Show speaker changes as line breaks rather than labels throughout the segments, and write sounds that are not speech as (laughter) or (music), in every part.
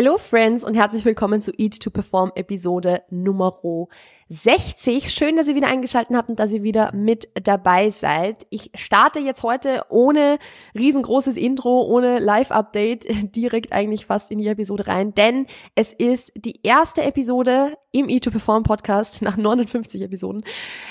Hello Friends und herzlich willkommen zu Eat to Perform Episode Nummer 60. Schön, dass ihr wieder eingeschaltet habt und dass ihr wieder mit dabei seid. Ich starte jetzt heute ohne riesengroßes Intro, ohne Live-Update (laughs) direkt eigentlich fast in die Episode rein, denn es ist die erste Episode im E2Perform Podcast (laughs) nach 59 Episoden,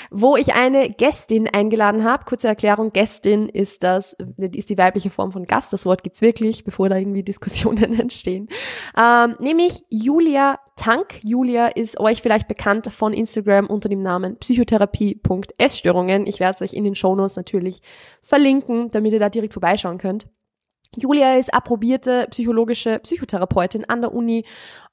wo ich eine Gästin eingeladen habe. Kurze Erklärung, Gästin ist das, ist die weibliche Form von Gast. Das Wort gibt's wirklich, bevor da irgendwie Diskussionen (laughs) entstehen. Ähm, nämlich Julia Tank. Julia ist euch vielleicht bekannt von Instagram unter dem Namen psychotherapie.essstörungen. Ich werde es euch in den Shownotes natürlich verlinken, damit ihr da direkt vorbeischauen könnt. Julia ist approbierte psychologische Psychotherapeutin an der Uni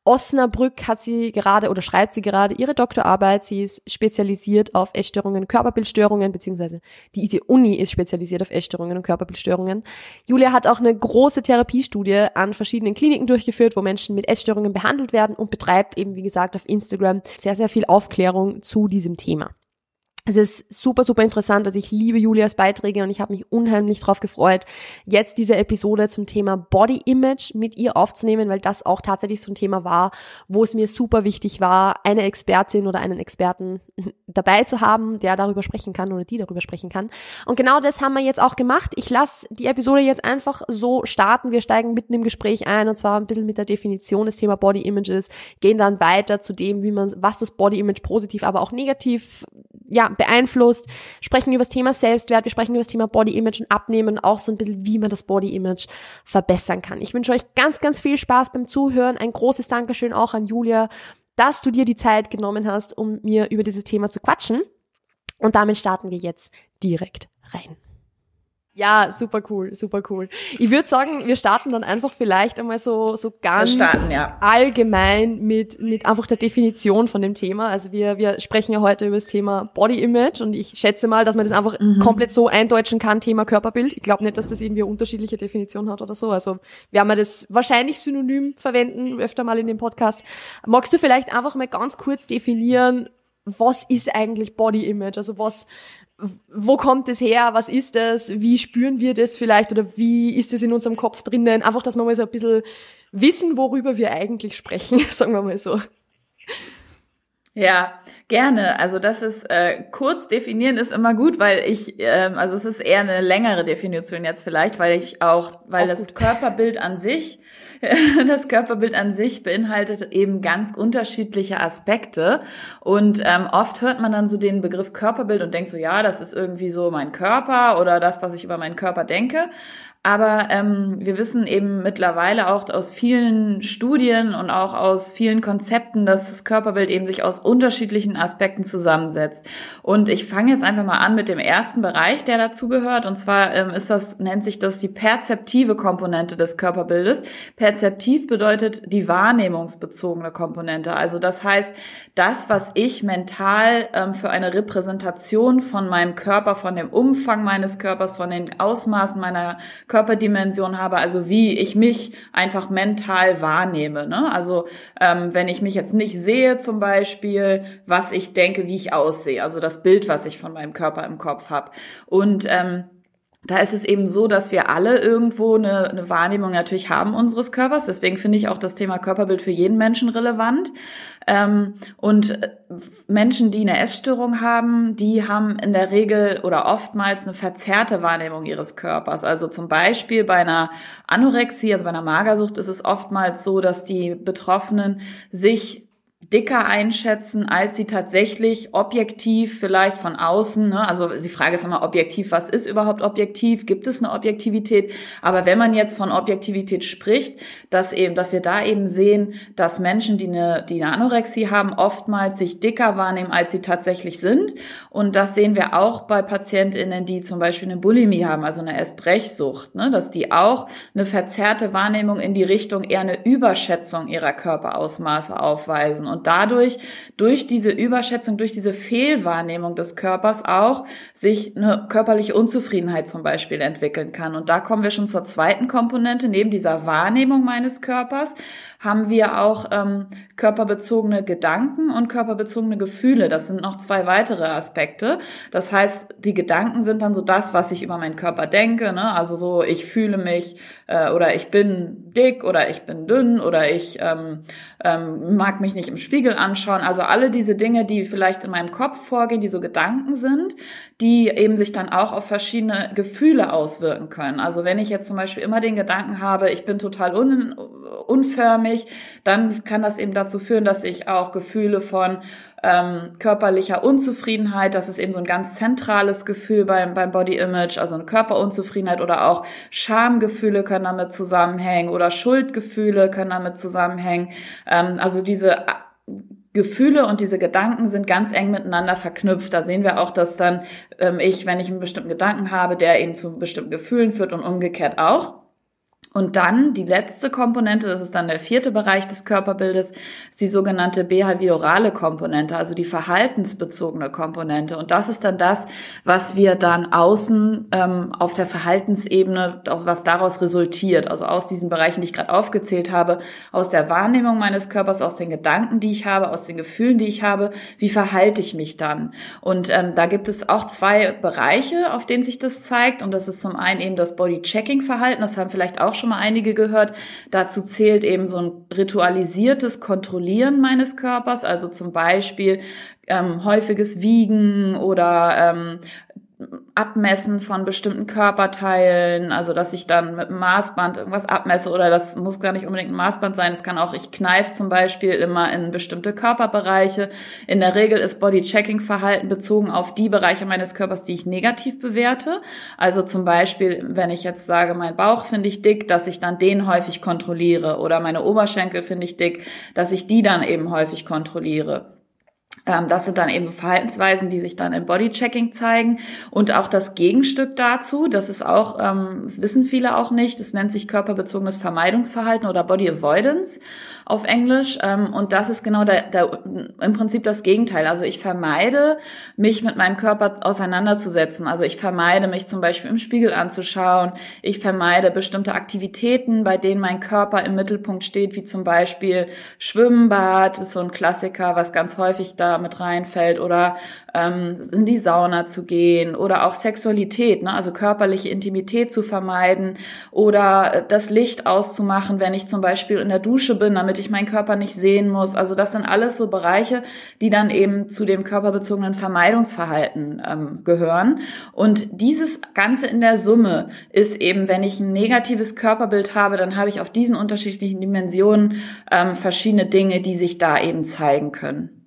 Osnabrück hat sie gerade oder schreibt sie gerade ihre Doktorarbeit. Sie ist spezialisiert auf Essstörungen, Körperbildstörungen, beziehungsweise diese Uni ist spezialisiert auf Essstörungen und Körperbildstörungen. Julia hat auch eine große Therapiestudie an verschiedenen Kliniken durchgeführt, wo Menschen mit Essstörungen behandelt werden und betreibt eben, wie gesagt, auf Instagram sehr, sehr viel Aufklärung zu diesem Thema. Es ist super, super interessant. Also ich liebe Julias Beiträge und ich habe mich unheimlich drauf gefreut, jetzt diese Episode zum Thema Body Image mit ihr aufzunehmen, weil das auch tatsächlich so ein Thema war, wo es mir super wichtig war, eine Expertin oder einen Experten (laughs) dabei zu haben, der darüber sprechen kann oder die darüber sprechen kann. Und genau das haben wir jetzt auch gemacht. Ich lasse die Episode jetzt einfach so starten. Wir steigen mitten im Gespräch ein und zwar ein bisschen mit der Definition des Thema Body Images, gehen dann weiter zu dem, wie man, was das Body Image positiv, aber auch negativ ja, beeinflusst, sprechen über das Thema Selbstwert, wir sprechen über das Thema Body Image und Abnehmen, auch so ein bisschen, wie man das Body Image verbessern kann. Ich wünsche euch ganz, ganz viel Spaß beim Zuhören. Ein großes Dankeschön auch an Julia, dass du dir die Zeit genommen hast, um mir über dieses Thema zu quatschen. Und damit starten wir jetzt direkt rein. Ja, super cool, super cool. Ich würde sagen, wir starten dann einfach vielleicht einmal so, so ganz
starten, ja.
allgemein mit, mit einfach der Definition von dem Thema. Also wir, wir sprechen ja heute über das Thema Body Image und ich schätze mal, dass man das einfach mhm. komplett so eindeutschen kann, Thema Körperbild. Ich glaube nicht, dass das irgendwie eine unterschiedliche Definition hat oder so. Also wir haben ja das wahrscheinlich synonym verwenden, öfter mal in dem Podcast. Magst du vielleicht einfach mal ganz kurz definieren, was ist eigentlich Body Image? Also was, wo kommt es her, was ist das, wie spüren wir das vielleicht oder wie ist es in unserem Kopf drinnen? Einfach, dass wir mal so ein bisschen wissen, worüber wir eigentlich sprechen, (laughs) sagen wir mal so.
Ja, gerne. Also das ist äh, kurz definieren ist immer gut, weil ich, ähm, also es ist eher eine längere Definition jetzt vielleicht, weil ich auch, weil auch das gut. Körperbild an sich (laughs) das Körperbild an sich beinhaltet eben ganz unterschiedliche Aspekte. Und ähm, oft hört man dann so den Begriff Körperbild und denkt so, ja, das ist irgendwie so mein Körper oder das, was ich über meinen Körper denke. Aber ähm, wir wissen eben mittlerweile auch aus vielen Studien und auch aus vielen Konzepten, dass das Körperbild eben sich aus unterschiedlichen Aspekten zusammensetzt. Und ich fange jetzt einfach mal an mit dem ersten Bereich, der dazugehört. Und zwar ähm, ist das, nennt sich das die perzeptive Komponente des Körperbildes. Perzeptiv bedeutet die wahrnehmungsbezogene Komponente. Also das heißt, das, was ich mental ähm, für eine Repräsentation von meinem Körper, von dem Umfang meines Körpers, von den Ausmaßen meiner Körperdimension habe, also wie ich mich einfach mental wahrnehme. Ne? Also ähm, wenn ich mich jetzt nicht sehe zum Beispiel, was ich denke, wie ich aussehe, also das Bild, was ich von meinem Körper im Kopf habe. Und ähm, da ist es eben so, dass wir alle irgendwo eine, eine Wahrnehmung natürlich haben unseres Körpers. Deswegen finde ich auch das Thema Körperbild für jeden Menschen relevant. Ähm, und äh, Menschen, die eine Essstörung haben, die haben in der Regel oder oftmals eine verzerrte Wahrnehmung ihres Körpers. Also zum Beispiel bei einer Anorexie, also bei einer Magersucht, ist es oftmals so, dass die Betroffenen sich dicker einschätzen, als sie tatsächlich objektiv vielleicht von außen, ne? also die Frage ist immer objektiv, was ist überhaupt objektiv, gibt es eine Objektivität, aber wenn man jetzt von Objektivität spricht, dass eben, dass wir da eben sehen, dass Menschen, die eine, die eine Anorexie haben, oftmals sich dicker wahrnehmen, als sie tatsächlich sind und das sehen wir auch bei PatientInnen, die zum Beispiel eine Bulimie haben, also eine Essbrechsucht, ne? dass die auch eine verzerrte Wahrnehmung in die Richtung eher eine Überschätzung ihrer Körperausmaße aufweisen und dadurch, durch diese Überschätzung, durch diese Fehlwahrnehmung des Körpers auch sich eine körperliche Unzufriedenheit zum Beispiel entwickeln kann. Und da kommen wir schon zur zweiten Komponente. Neben dieser Wahrnehmung meines Körpers haben wir auch ähm, körperbezogene Gedanken und körperbezogene Gefühle. Das sind noch zwei weitere Aspekte. Das heißt, die Gedanken sind dann so das, was ich über meinen Körper denke. Ne? Also so, ich fühle mich äh, oder ich bin dick oder ich bin dünn oder ich ähm, ähm, mag mich nicht im Spiegel anschauen. Also alle diese Dinge, die vielleicht in meinem Kopf vorgehen, die so Gedanken sind, die eben sich dann auch auf verschiedene Gefühle auswirken können. Also wenn ich jetzt zum Beispiel immer den Gedanken habe, ich bin total un unförmig, dann kann das eben dazu führen, dass ich auch Gefühle von ähm, körperlicher Unzufriedenheit, das ist eben so ein ganz zentrales Gefühl beim, beim Body Image, also eine Körperunzufriedenheit oder auch Schamgefühle können damit zusammenhängen oder Schuldgefühle können damit zusammenhängen. Ähm, also diese Gefühle und diese Gedanken sind ganz eng miteinander verknüpft. Da sehen wir auch, dass dann ähm, ich, wenn ich einen bestimmten Gedanken habe, der eben zu bestimmten Gefühlen führt und umgekehrt auch. Und dann die letzte Komponente, das ist dann der vierte Bereich des Körperbildes, ist die sogenannte behaviorale Komponente, also die verhaltensbezogene Komponente. Und das ist dann das, was wir dann außen ähm, auf der Verhaltensebene, was daraus resultiert, also aus diesen Bereichen, die ich gerade aufgezählt habe, aus der Wahrnehmung meines Körpers, aus den Gedanken, die ich habe, aus den Gefühlen, die ich habe, wie verhalte ich mich dann? Und ähm, da gibt es auch zwei Bereiche, auf denen sich das zeigt. Und das ist zum einen eben das Body-Checking-Verhalten, das haben vielleicht auch schon schon mal einige gehört. Dazu zählt eben so ein ritualisiertes Kontrollieren meines Körpers, also zum Beispiel ähm, häufiges Wiegen oder ähm, Abmessen von bestimmten Körperteilen, also dass ich dann mit einem Maßband irgendwas abmesse oder das muss gar nicht unbedingt ein Maßband sein, es kann auch, ich kneife zum Beispiel immer in bestimmte Körperbereiche. In der Regel ist Body-Checking-Verhalten bezogen auf die Bereiche meines Körpers, die ich negativ bewerte. Also zum Beispiel, wenn ich jetzt sage, mein Bauch finde ich dick, dass ich dann den häufig kontrolliere oder meine Oberschenkel finde ich dick, dass ich die dann eben häufig kontrolliere. Ähm, das sind dann eben so Verhaltensweisen, die sich dann im Bodychecking zeigen. Und auch das Gegenstück dazu, das ist auch, ähm, das wissen viele auch nicht, das nennt sich körperbezogenes Vermeidungsverhalten oder Body Avoidance auf Englisch. Ähm, und das ist genau der, der, im Prinzip das Gegenteil. Also ich vermeide, mich mit meinem Körper auseinanderzusetzen. Also ich vermeide, mich zum Beispiel im Spiegel anzuschauen. Ich vermeide bestimmte Aktivitäten, bei denen mein Körper im Mittelpunkt steht, wie zum Beispiel Schwimmbad, ist so ein Klassiker, was ganz häufig da mit reinfällt, oder ähm, in die Sauna zu gehen, oder auch Sexualität, ne? also körperliche Intimität zu vermeiden, oder das Licht auszumachen, wenn ich zum Beispiel in der Dusche bin, damit damit ich meinen Körper nicht sehen muss. Also das sind alles so Bereiche, die dann eben zu dem körperbezogenen Vermeidungsverhalten ähm, gehören. Und dieses Ganze in der Summe ist eben, wenn ich ein negatives Körperbild habe, dann habe ich auf diesen unterschiedlichen Dimensionen ähm, verschiedene Dinge, die sich da eben zeigen können.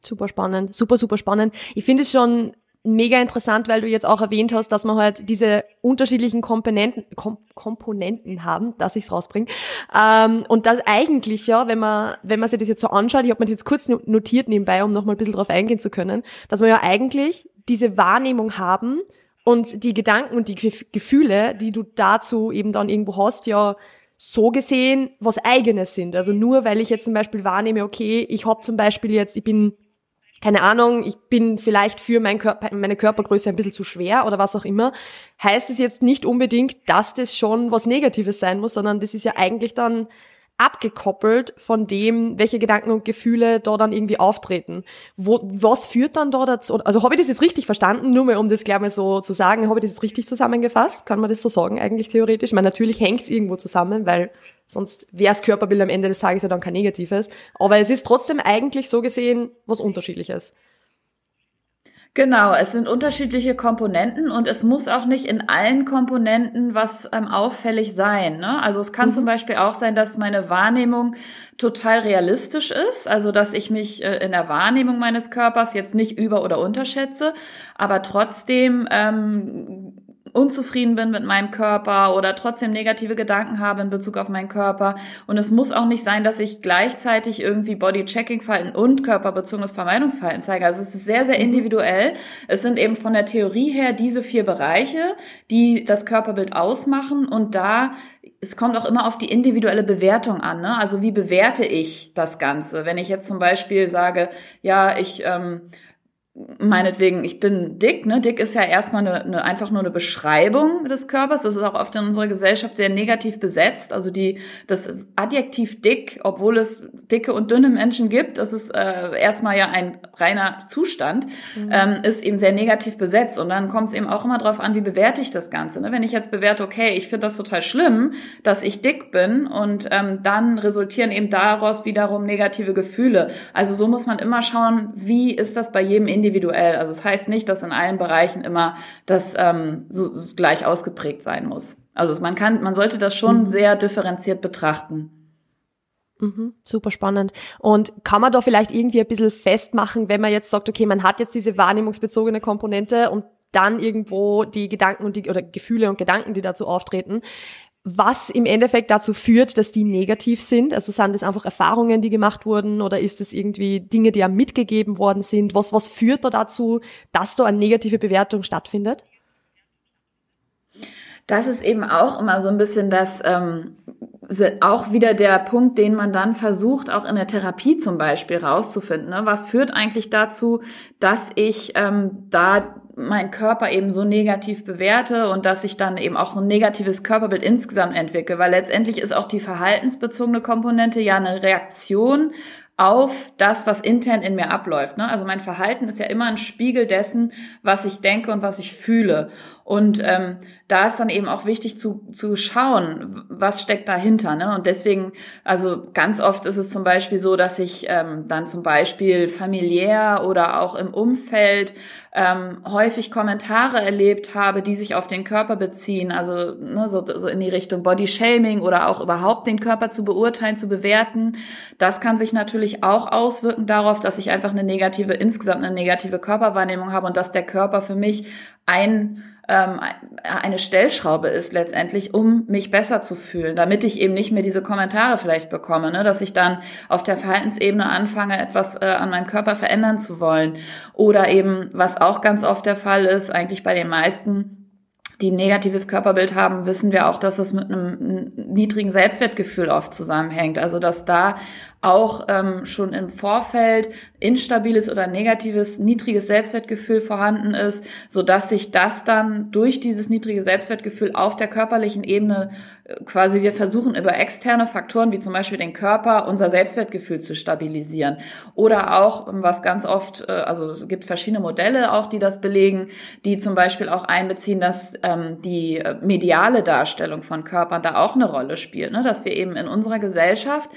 Super spannend, super, super spannend. Ich finde es schon mega interessant, weil du jetzt auch erwähnt hast, dass man halt diese unterschiedlichen Komponenten, Kom Komponenten haben, dass ich es rausbringe. Ähm, und das eigentlich ja, wenn man, wenn man sich das jetzt so anschaut, ich habe mir das jetzt kurz notiert nebenbei, um nochmal ein bisschen drauf eingehen zu können, dass wir ja eigentlich diese Wahrnehmung haben und die Gedanken und die Gefühle, die du dazu eben dann irgendwo hast, ja so gesehen was eigenes sind. Also nur weil ich jetzt zum Beispiel wahrnehme, okay, ich habe zum Beispiel jetzt, ich bin keine Ahnung, ich bin vielleicht für mein Körper, meine Körpergröße ein bisschen zu schwer oder was auch immer, heißt es jetzt nicht unbedingt, dass das schon was Negatives sein muss, sondern das ist ja eigentlich dann abgekoppelt von dem, welche Gedanken und Gefühle da dann irgendwie auftreten. Wo, was führt dann da dazu? Also habe ich das jetzt richtig verstanden? Nur mal, um das gleich mal so zu sagen, habe ich das jetzt richtig zusammengefasst? Kann man das so sagen eigentlich theoretisch? Ich meine, natürlich hängt es irgendwo zusammen, weil Sonst wäre das Körperbild am Ende des Tages ja dann kein negatives. Aber es ist trotzdem eigentlich so gesehen was Unterschiedliches.
Genau, es sind unterschiedliche Komponenten und es muss auch nicht in allen Komponenten was ähm, auffällig sein. Ne? Also es kann mhm. zum Beispiel auch sein, dass meine Wahrnehmung total realistisch ist, also dass ich mich äh, in der Wahrnehmung meines Körpers jetzt nicht über- oder unterschätze, aber trotzdem ähm, unzufrieden bin mit meinem Körper oder trotzdem negative Gedanken habe in Bezug auf meinen Körper. Und es muss auch nicht sein, dass ich gleichzeitig irgendwie Body-Checking-Verhalten und körperbezogenes Vermeidungsverhalten zeige. Also es ist sehr, sehr mhm. individuell. Es sind eben von der Theorie her diese vier Bereiche, die das Körperbild ausmachen. Und da, es kommt auch immer auf die individuelle Bewertung an. Ne? Also wie bewerte ich das Ganze? Wenn ich jetzt zum Beispiel sage, ja, ich... Ähm, meinetwegen, ich bin dick, ne? Dick ist ja erstmal eine, eine, einfach nur eine Beschreibung des Körpers. Das ist auch oft in unserer Gesellschaft sehr negativ besetzt. Also die, das Adjektiv dick, obwohl es dicke und dünne Menschen gibt, das ist äh, erstmal ja ein reiner Zustand, mhm. ähm, ist eben sehr negativ besetzt. Und dann kommt es eben auch immer darauf an, wie bewerte ich das Ganze. Ne? Wenn ich jetzt bewerte, okay, ich finde das total schlimm, dass ich dick bin und ähm, dann resultieren eben daraus wiederum negative Gefühle. Also so muss man immer schauen, wie ist das bei jedem individuell. Also es das heißt nicht, dass in allen Bereichen immer das ähm, so, so gleich ausgeprägt sein muss. Also man kann, man sollte das schon mhm. sehr differenziert betrachten.
Mhm, super spannend. Und kann man da vielleicht irgendwie ein bisschen festmachen, wenn man jetzt sagt, okay, man hat jetzt diese wahrnehmungsbezogene Komponente und dann irgendwo die Gedanken und die oder Gefühle und Gedanken, die dazu auftreten was im Endeffekt dazu führt, dass die negativ sind? Also sind das einfach Erfahrungen, die gemacht wurden oder ist es irgendwie Dinge, die ja mitgegeben worden sind? Was, was führt da dazu, dass da eine negative Bewertung stattfindet?
Das ist eben auch immer so ein bisschen das, ähm, auch wieder der Punkt, den man dann versucht, auch in der Therapie zum Beispiel rauszufinden. Ne? Was führt eigentlich dazu, dass ich ähm, da mein Körper eben so negativ bewerte und dass ich dann eben auch so ein negatives Körperbild insgesamt entwickle, weil letztendlich ist auch die verhaltensbezogene Komponente ja eine Reaktion auf das, was intern in mir abläuft. Ne? Also mein Verhalten ist ja immer ein Spiegel dessen, was ich denke und was ich fühle. Und ähm, da ist dann eben auch wichtig zu, zu schauen, was steckt dahinter. Ne? Und deswegen, also ganz oft ist es zum Beispiel so, dass ich ähm, dann zum Beispiel familiär oder auch im Umfeld ähm, häufig Kommentare erlebt habe, die sich auf den Körper beziehen, also ne, so, so in die Richtung Body Shaming oder auch überhaupt den Körper zu beurteilen, zu bewerten. Das kann sich natürlich auch auswirken darauf, dass ich einfach eine negative, insgesamt eine negative Körperwahrnehmung habe und dass der Körper für mich ein ähm, eine Stellschraube ist letztendlich, um mich besser zu fühlen, damit ich eben nicht mehr diese Kommentare vielleicht bekomme, ne? dass ich dann auf der Verhaltensebene anfange, etwas äh, an meinem Körper verändern zu wollen. Oder eben, was auch ganz oft der Fall ist, eigentlich bei den meisten, die ein negatives Körperbild haben, wissen wir auch, dass das mit einem niedrigen Selbstwertgefühl oft zusammenhängt. Also dass da auch ähm, schon im Vorfeld instabiles oder negatives, niedriges Selbstwertgefühl vorhanden ist, so dass sich das dann durch dieses niedrige Selbstwertgefühl auf der körperlichen Ebene äh, quasi wir versuchen über externe Faktoren wie zum Beispiel den Körper unser Selbstwertgefühl zu stabilisieren oder auch was ganz oft äh, also es gibt verschiedene Modelle auch die das belegen die zum Beispiel auch einbeziehen dass ähm, die äh, mediale Darstellung von Körpern da auch eine Rolle spielt ne? dass wir eben in unserer Gesellschaft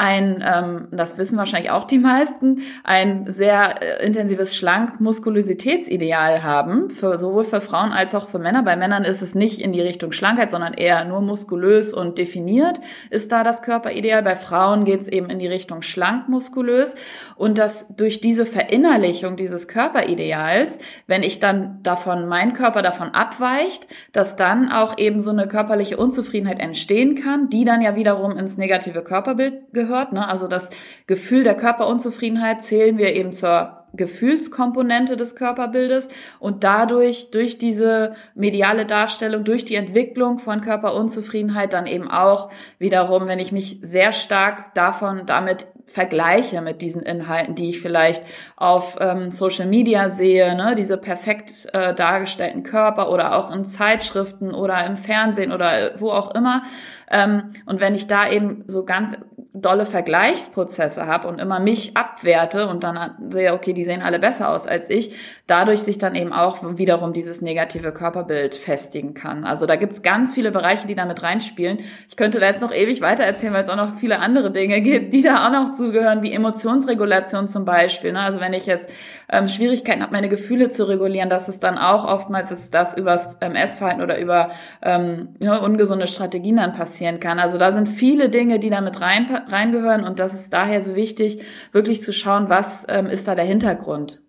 ein, ähm, das wissen wahrscheinlich auch die meisten, ein sehr äh, intensives Schlank-Muskulositätsideal haben, für, sowohl für Frauen als auch für Männer. Bei Männern ist es nicht in die Richtung Schlankheit, sondern eher nur muskulös und definiert ist da das Körperideal. Bei Frauen geht es eben in die Richtung schlank-muskulös. Und dass durch diese Verinnerlichung dieses Körperideals, wenn ich dann davon, mein Körper davon abweicht, dass dann auch eben so eine körperliche Unzufriedenheit entstehen kann, die dann ja wiederum ins negative Körperbild gehört gehört. Ne? Also das Gefühl der Körperunzufriedenheit zählen wir eben zur Gefühlskomponente des Körperbildes und dadurch, durch diese mediale Darstellung, durch die Entwicklung von Körperunzufriedenheit dann eben auch wiederum, wenn ich mich sehr stark davon, damit vergleiche mit diesen Inhalten, die ich vielleicht auf ähm, Social Media sehe, ne, diese perfekt äh, dargestellten Körper oder auch in Zeitschriften oder im Fernsehen oder wo auch immer. Ähm, und wenn ich da eben so ganz dolle Vergleichsprozesse habe und immer mich abwerte und dann sehe, okay, die sehen alle besser aus als ich, dadurch sich dann eben auch wiederum dieses negative Körperbild festigen kann. Also da gibt's ganz viele Bereiche, die da mit reinspielen. Ich könnte da jetzt noch ewig weiter erzählen, weil es auch noch viele andere Dinge gibt, die da auch noch zugehören, wie Emotionsregulation zum Beispiel. Ne? Also wenn ich jetzt ähm, Schwierigkeiten habe, meine Gefühle zu regulieren, dass es dann auch oftmals ist das übers ähm, Essverhalten oder über ähm, ne, ungesunde Strategien dann passieren kann. Also da sind viele Dinge, die da mit rein, reingehören und das ist daher so wichtig, wirklich zu schauen, was ähm, ist da der Hintergrund.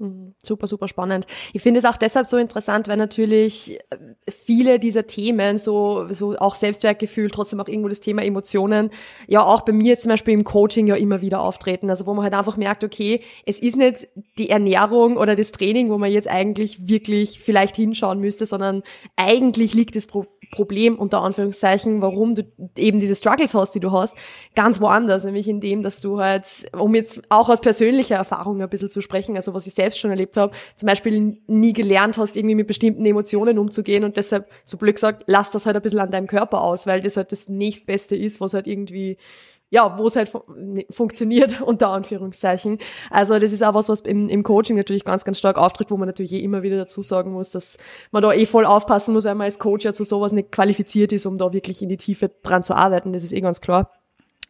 Mhm. Super, super spannend. Ich finde es auch deshalb so interessant, weil natürlich äh, viele dieser Themen, so, so auch Selbstwertgefühl, trotzdem auch irgendwo das Thema Emotionen, ja auch bei mir zum Beispiel im Coaching ja immer wieder auftreten. Also wo man halt einfach merkt, okay, es ist nicht die Ernährung oder das Training, wo man jetzt eigentlich wirklich vielleicht hinschauen müsste, sondern eigentlich liegt das Problem Problem unter Anführungszeichen, warum du eben diese Struggles hast, die du hast, ganz woanders, nämlich in dem, dass du halt, um jetzt auch aus persönlicher Erfahrung ein bisschen zu sprechen, also was ich selbst schon erlebt habe, zum Beispiel nie gelernt hast, irgendwie mit bestimmten Emotionen umzugehen und deshalb, so blöd gesagt, lass das halt ein bisschen an deinem Körper aus, weil das halt das nächstbeste ist, was halt irgendwie ja, wo es halt fu ne, funktioniert, (laughs) unter Anführungszeichen. Also das ist auch was, was im, im Coaching natürlich ganz, ganz stark auftritt, wo man natürlich eh immer wieder dazu sagen muss, dass man da eh voll aufpassen muss, weil man als Coach ja zu sowas nicht qualifiziert ist, um da wirklich in die Tiefe dran zu arbeiten. Das ist eh ganz klar.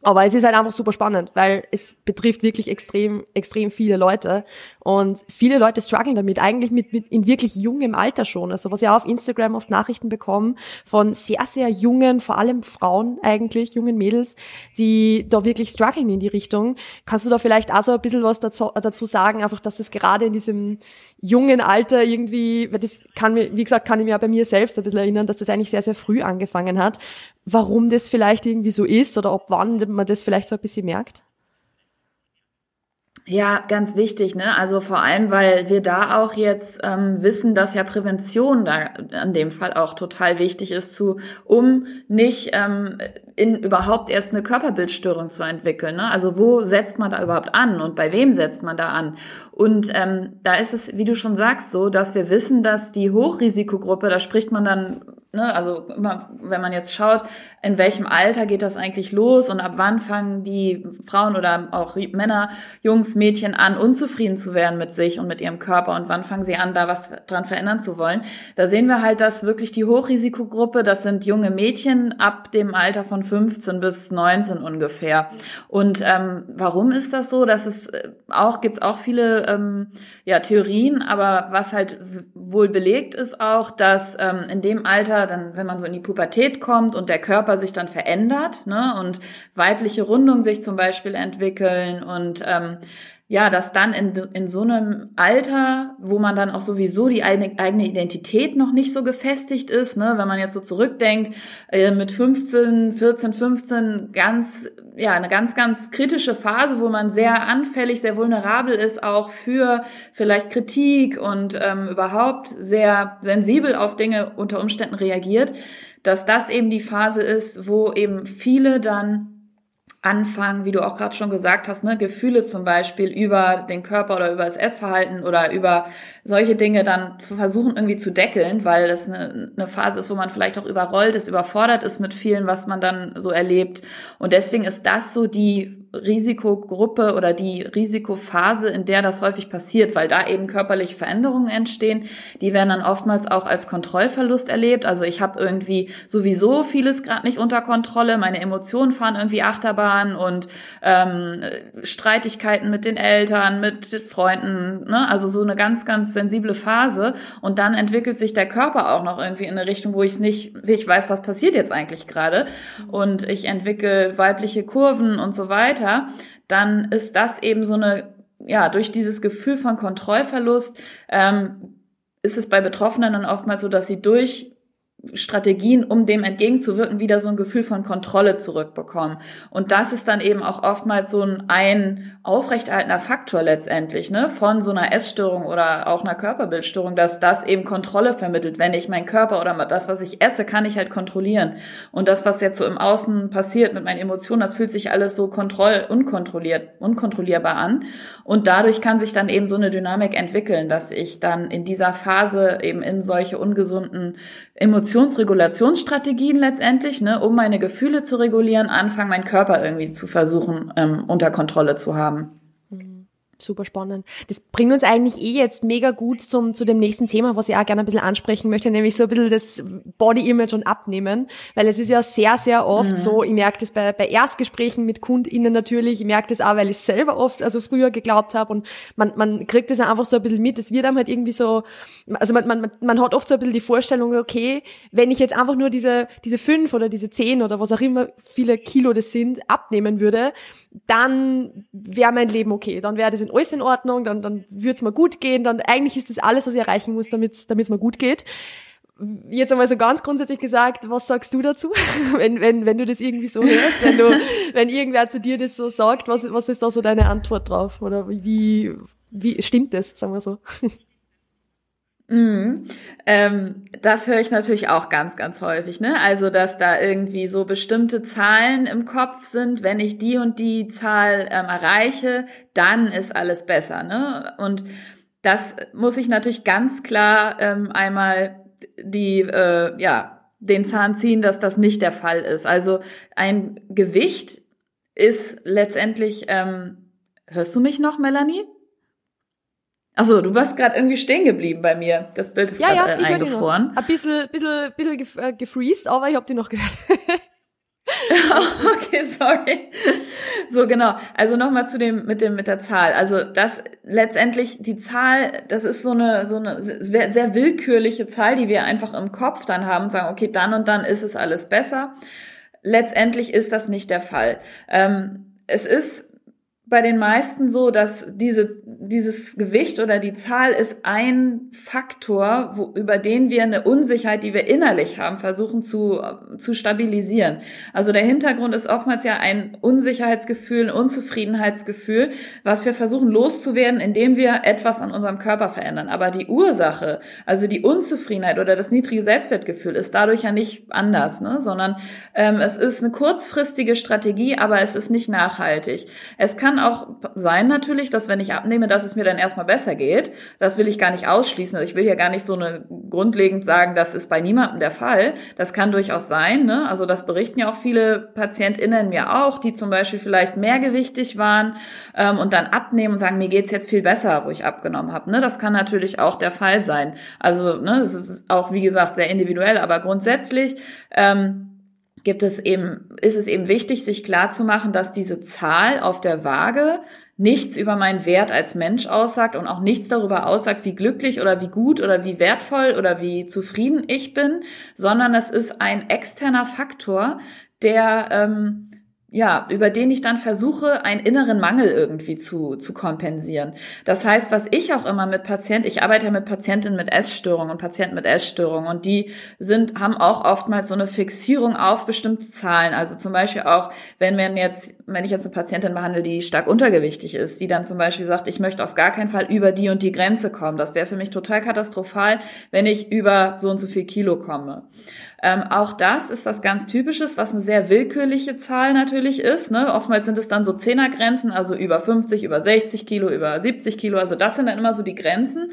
Aber es ist halt einfach super spannend, weil es betrifft wirklich extrem, extrem viele Leute. Und viele Leute strugglen damit, eigentlich mit, mit in wirklich jungem Alter schon. Also was auch auf Instagram oft Nachrichten bekomme von sehr, sehr jungen, vor allem Frauen eigentlich, jungen Mädels, die da wirklich strugglen in die Richtung. Kannst du da vielleicht auch so ein bisschen was dazu, dazu sagen, einfach, dass das gerade in diesem jungen Alter irgendwie, weil das kann mir, wie gesagt, kann ich mir auch bei mir selbst ein bisschen erinnern, dass das eigentlich sehr, sehr früh angefangen hat warum das vielleicht irgendwie so ist oder ob wann man das vielleicht so ein bisschen merkt?
Ja, ganz wichtig, ne? Also vor allem, weil wir da auch jetzt ähm, wissen, dass ja Prävention da an dem Fall auch total wichtig ist, zu, um nicht ähm, in überhaupt erst eine Körperbildstörung zu entwickeln. Ne? Also wo setzt man da überhaupt an und bei wem setzt man da an? Und ähm, da ist es, wie du schon sagst, so, dass wir wissen, dass die Hochrisikogruppe, da spricht man dann ne, also immer, wenn man jetzt schaut, in welchem Alter geht das eigentlich los und ab wann fangen die Frauen oder auch Männer, Jungs, Mädchen an, unzufrieden zu werden mit sich und mit ihrem Körper und wann fangen sie an, da was dran verändern zu wollen. Da sehen wir halt, dass wirklich die Hochrisikogruppe, das sind junge Mädchen ab dem Alter von 15 bis 19 ungefähr. Und ähm, warum ist das so? Das ist äh, auch, gibt's auch viele ähm, ja, Theorien, aber was halt wohl belegt ist auch, dass ähm, in dem Alter dann, wenn man so in die Pubertät kommt und der Körper sich dann verändert, ne, und weibliche Rundungen sich zum Beispiel entwickeln und ähm, ja, dass dann in, in so einem Alter, wo man dann auch sowieso die eigene, Identität noch nicht so gefestigt ist, ne, wenn man jetzt so zurückdenkt, äh, mit 15, 14, 15, ganz, ja, eine ganz, ganz kritische Phase, wo man sehr anfällig, sehr vulnerabel ist, auch für vielleicht Kritik und ähm, überhaupt sehr sensibel auf Dinge unter Umständen reagiert, dass das eben die Phase ist, wo eben viele dann anfangen, wie du auch gerade schon gesagt hast, ne, Gefühle zum Beispiel über den Körper oder über das Essverhalten oder über solche Dinge dann zu versuchen irgendwie zu deckeln, weil das eine, eine Phase ist, wo man vielleicht auch überrollt ist, überfordert ist mit vielen, was man dann so erlebt. Und deswegen ist das so die Risikogruppe oder die Risikophase, in der das häufig passiert, weil da eben körperliche Veränderungen entstehen. Die werden dann oftmals auch als Kontrollverlust erlebt. Also ich habe irgendwie sowieso vieles gerade nicht unter Kontrolle, meine Emotionen fahren irgendwie Achterbahn und ähm, Streitigkeiten mit den Eltern, mit Freunden, ne? also so eine ganz, ganz sensible Phase. Und dann entwickelt sich der Körper auch noch irgendwie in eine Richtung, wo ich es nicht, wie ich weiß, was passiert jetzt eigentlich gerade. Und ich entwickle weibliche Kurven und so weiter weiter, dann ist das eben so eine, ja, durch dieses Gefühl von Kontrollverlust ähm, ist es bei Betroffenen dann oftmals so, dass sie durch Strategien, um dem entgegenzuwirken, wieder so ein Gefühl von Kontrolle zurückbekommen. Und das ist dann eben auch oftmals so ein, ein aufrechterhaltender Faktor letztendlich, ne, von so einer Essstörung oder auch einer Körperbildstörung, dass das eben Kontrolle vermittelt. Wenn ich meinen Körper oder das, was ich esse, kann ich halt kontrollieren. Und das, was jetzt so im Außen passiert mit meinen Emotionen, das fühlt sich alles so kontroll, unkontrolliert, unkontrollierbar an. Und dadurch kann sich dann eben so eine Dynamik entwickeln, dass ich dann in dieser Phase eben in solche ungesunden Emotionsregulationsstrategien letztendlich, ne, um meine Gefühle zu regulieren, anfangen, meinen Körper irgendwie zu versuchen, ähm, unter Kontrolle zu haben
super spannend. Das bringt uns eigentlich eh jetzt mega gut zum, zu dem nächsten Thema, was ich auch gerne ein bisschen ansprechen möchte, nämlich so ein bisschen das Body Image und Abnehmen, weil es ist ja sehr, sehr oft mhm. so, ich merke das bei, bei Erstgesprächen mit KundInnen natürlich, ich merke das auch, weil ich selber oft, also früher geglaubt habe und man, man kriegt das einfach so ein bisschen mit, es wird einem halt irgendwie so, also man, man, man hat oft so ein bisschen die Vorstellung, okay, wenn ich jetzt einfach nur diese, diese fünf oder diese zehn oder was auch immer viele Kilo das sind, abnehmen würde, dann wäre mein Leben okay, dann wäre das in alles in Ordnung, dann, dann würde es mir gut gehen, dann eigentlich ist das alles, was ich erreichen muss, damit es mir gut geht. Jetzt einmal so ganz grundsätzlich gesagt, was sagst du dazu, (laughs) wenn, wenn, wenn du das irgendwie so hörst, wenn du, (laughs) wenn irgendwer zu dir das so sagt, was, was ist da so deine Antwort drauf? Oder wie, wie stimmt das, sagen wir so?
Mhm. Ähm, das höre ich natürlich auch ganz, ganz häufig. Ne? Also, dass da irgendwie so bestimmte Zahlen im Kopf sind. Wenn ich die und die Zahl ähm, erreiche, dann ist alles besser. Ne? Und das muss ich natürlich ganz klar ähm, einmal die, äh, ja, den Zahn ziehen, dass das nicht der Fall ist. Also ein Gewicht ist letztendlich, ähm, hörst du mich noch, Melanie? Achso, du warst gerade irgendwie stehen geblieben bei mir. Das Bild ist
ja,
gerade
ja,
äh, eingefroren.
Ein bisschen, bisschen, bisschen gef äh, gefreezed, aber ich habe die noch gehört. (laughs)
okay, sorry. So genau. Also nochmal zu dem mit dem mit der Zahl. Also das letztendlich die Zahl, das ist so eine so eine sehr, willkürliche Zahl, die wir einfach im Kopf dann haben und sagen, okay, dann und dann ist es alles besser. Letztendlich ist das nicht der Fall. Ähm, es ist bei den meisten so, dass diese, dieses Gewicht oder die Zahl ist ein Faktor, wo, über den wir eine Unsicherheit, die wir innerlich haben, versuchen zu, zu stabilisieren. Also der Hintergrund ist oftmals ja ein Unsicherheitsgefühl, ein Unzufriedenheitsgefühl, was wir versuchen loszuwerden, indem wir etwas an unserem Körper verändern. Aber die Ursache, also die Unzufriedenheit oder das niedrige Selbstwertgefühl ist dadurch ja nicht anders, ne? sondern ähm, es ist eine kurzfristige Strategie, aber es ist nicht nachhaltig. Es kann auch sein natürlich, dass wenn ich abnehme, dass es mir dann erstmal besser geht. Das will ich gar nicht ausschließen. Also ich will hier gar nicht so eine grundlegend sagen, das ist bei niemandem der Fall. Das kann durchaus sein. Ne? Also das berichten ja auch viele PatientInnen mir auch, die zum Beispiel vielleicht mehrgewichtig waren ähm, und dann abnehmen und sagen, mir geht's jetzt viel besser, wo ich abgenommen habe. Ne? Das kann natürlich auch der Fall sein. Also ne, das ist auch, wie gesagt, sehr individuell, aber grundsätzlich ähm, gibt es eben, ist es eben wichtig, sich klar zu machen, dass diese Zahl auf der Waage nichts über meinen Wert als Mensch aussagt und auch nichts darüber aussagt, wie glücklich oder wie gut oder wie wertvoll oder wie zufrieden ich bin, sondern es ist ein externer Faktor, der ähm, ja, über den ich dann versuche, einen inneren Mangel irgendwie zu, zu kompensieren. Das heißt, was ich auch immer mit Patienten, ich arbeite ja mit Patientinnen mit Essstörungen und Patienten mit Essstörungen und die sind, haben auch oftmals so eine Fixierung auf bestimmte Zahlen. Also zum Beispiel auch, wenn man jetzt, wenn ich jetzt eine Patientin behandle, die stark untergewichtig ist, die dann zum Beispiel sagt, ich möchte auf gar keinen Fall über die und die Grenze kommen. Das wäre für mich total katastrophal, wenn ich über so und so viel Kilo komme. Ähm, auch das ist was ganz Typisches, was eine sehr willkürliche Zahl natürlich ist. Ne? Oftmals sind es dann so Zehnergrenzen, also über 50, über 60 Kilo, über 70 Kilo. Also das sind dann immer so die Grenzen,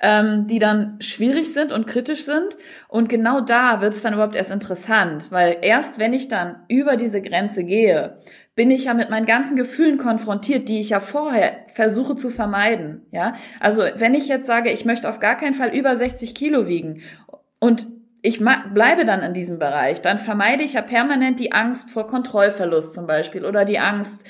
ähm, die dann schwierig sind und kritisch sind. Und genau da wird es dann überhaupt erst interessant, weil erst wenn ich dann über diese Grenze gehe, bin ich ja mit meinen ganzen Gefühlen konfrontiert, die ich ja vorher versuche zu vermeiden. Ja, also wenn ich jetzt sage, ich möchte auf gar keinen Fall über 60 Kilo wiegen und ich bleibe dann in diesem Bereich, dann vermeide ich ja permanent die Angst vor Kontrollverlust zum Beispiel oder die Angst,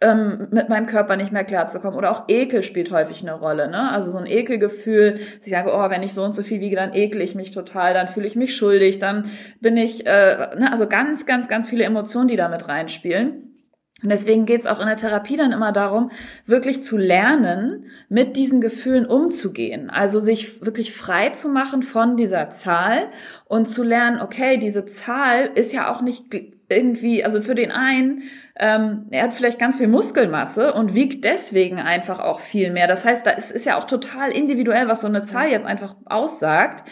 ähm, mit meinem Körper nicht mehr klarzukommen. Oder auch Ekel spielt häufig eine Rolle. Ne? Also so ein Ekelgefühl, dass ich sage, oh, wenn ich so und so viel wiege, dann ekel ich mich total, dann fühle ich mich schuldig, dann bin ich, äh, ne? also ganz, ganz, ganz viele Emotionen, die da mit reinspielen. Und deswegen geht's auch in der Therapie dann immer darum, wirklich zu lernen, mit diesen Gefühlen umzugehen. Also sich wirklich frei zu machen von dieser Zahl und zu lernen, okay, diese Zahl ist ja auch nicht irgendwie, also für den einen, ähm, er hat vielleicht ganz viel Muskelmasse und wiegt deswegen einfach auch viel mehr. Das heißt, da ist, ist ja auch total individuell, was so eine Zahl jetzt einfach aussagt.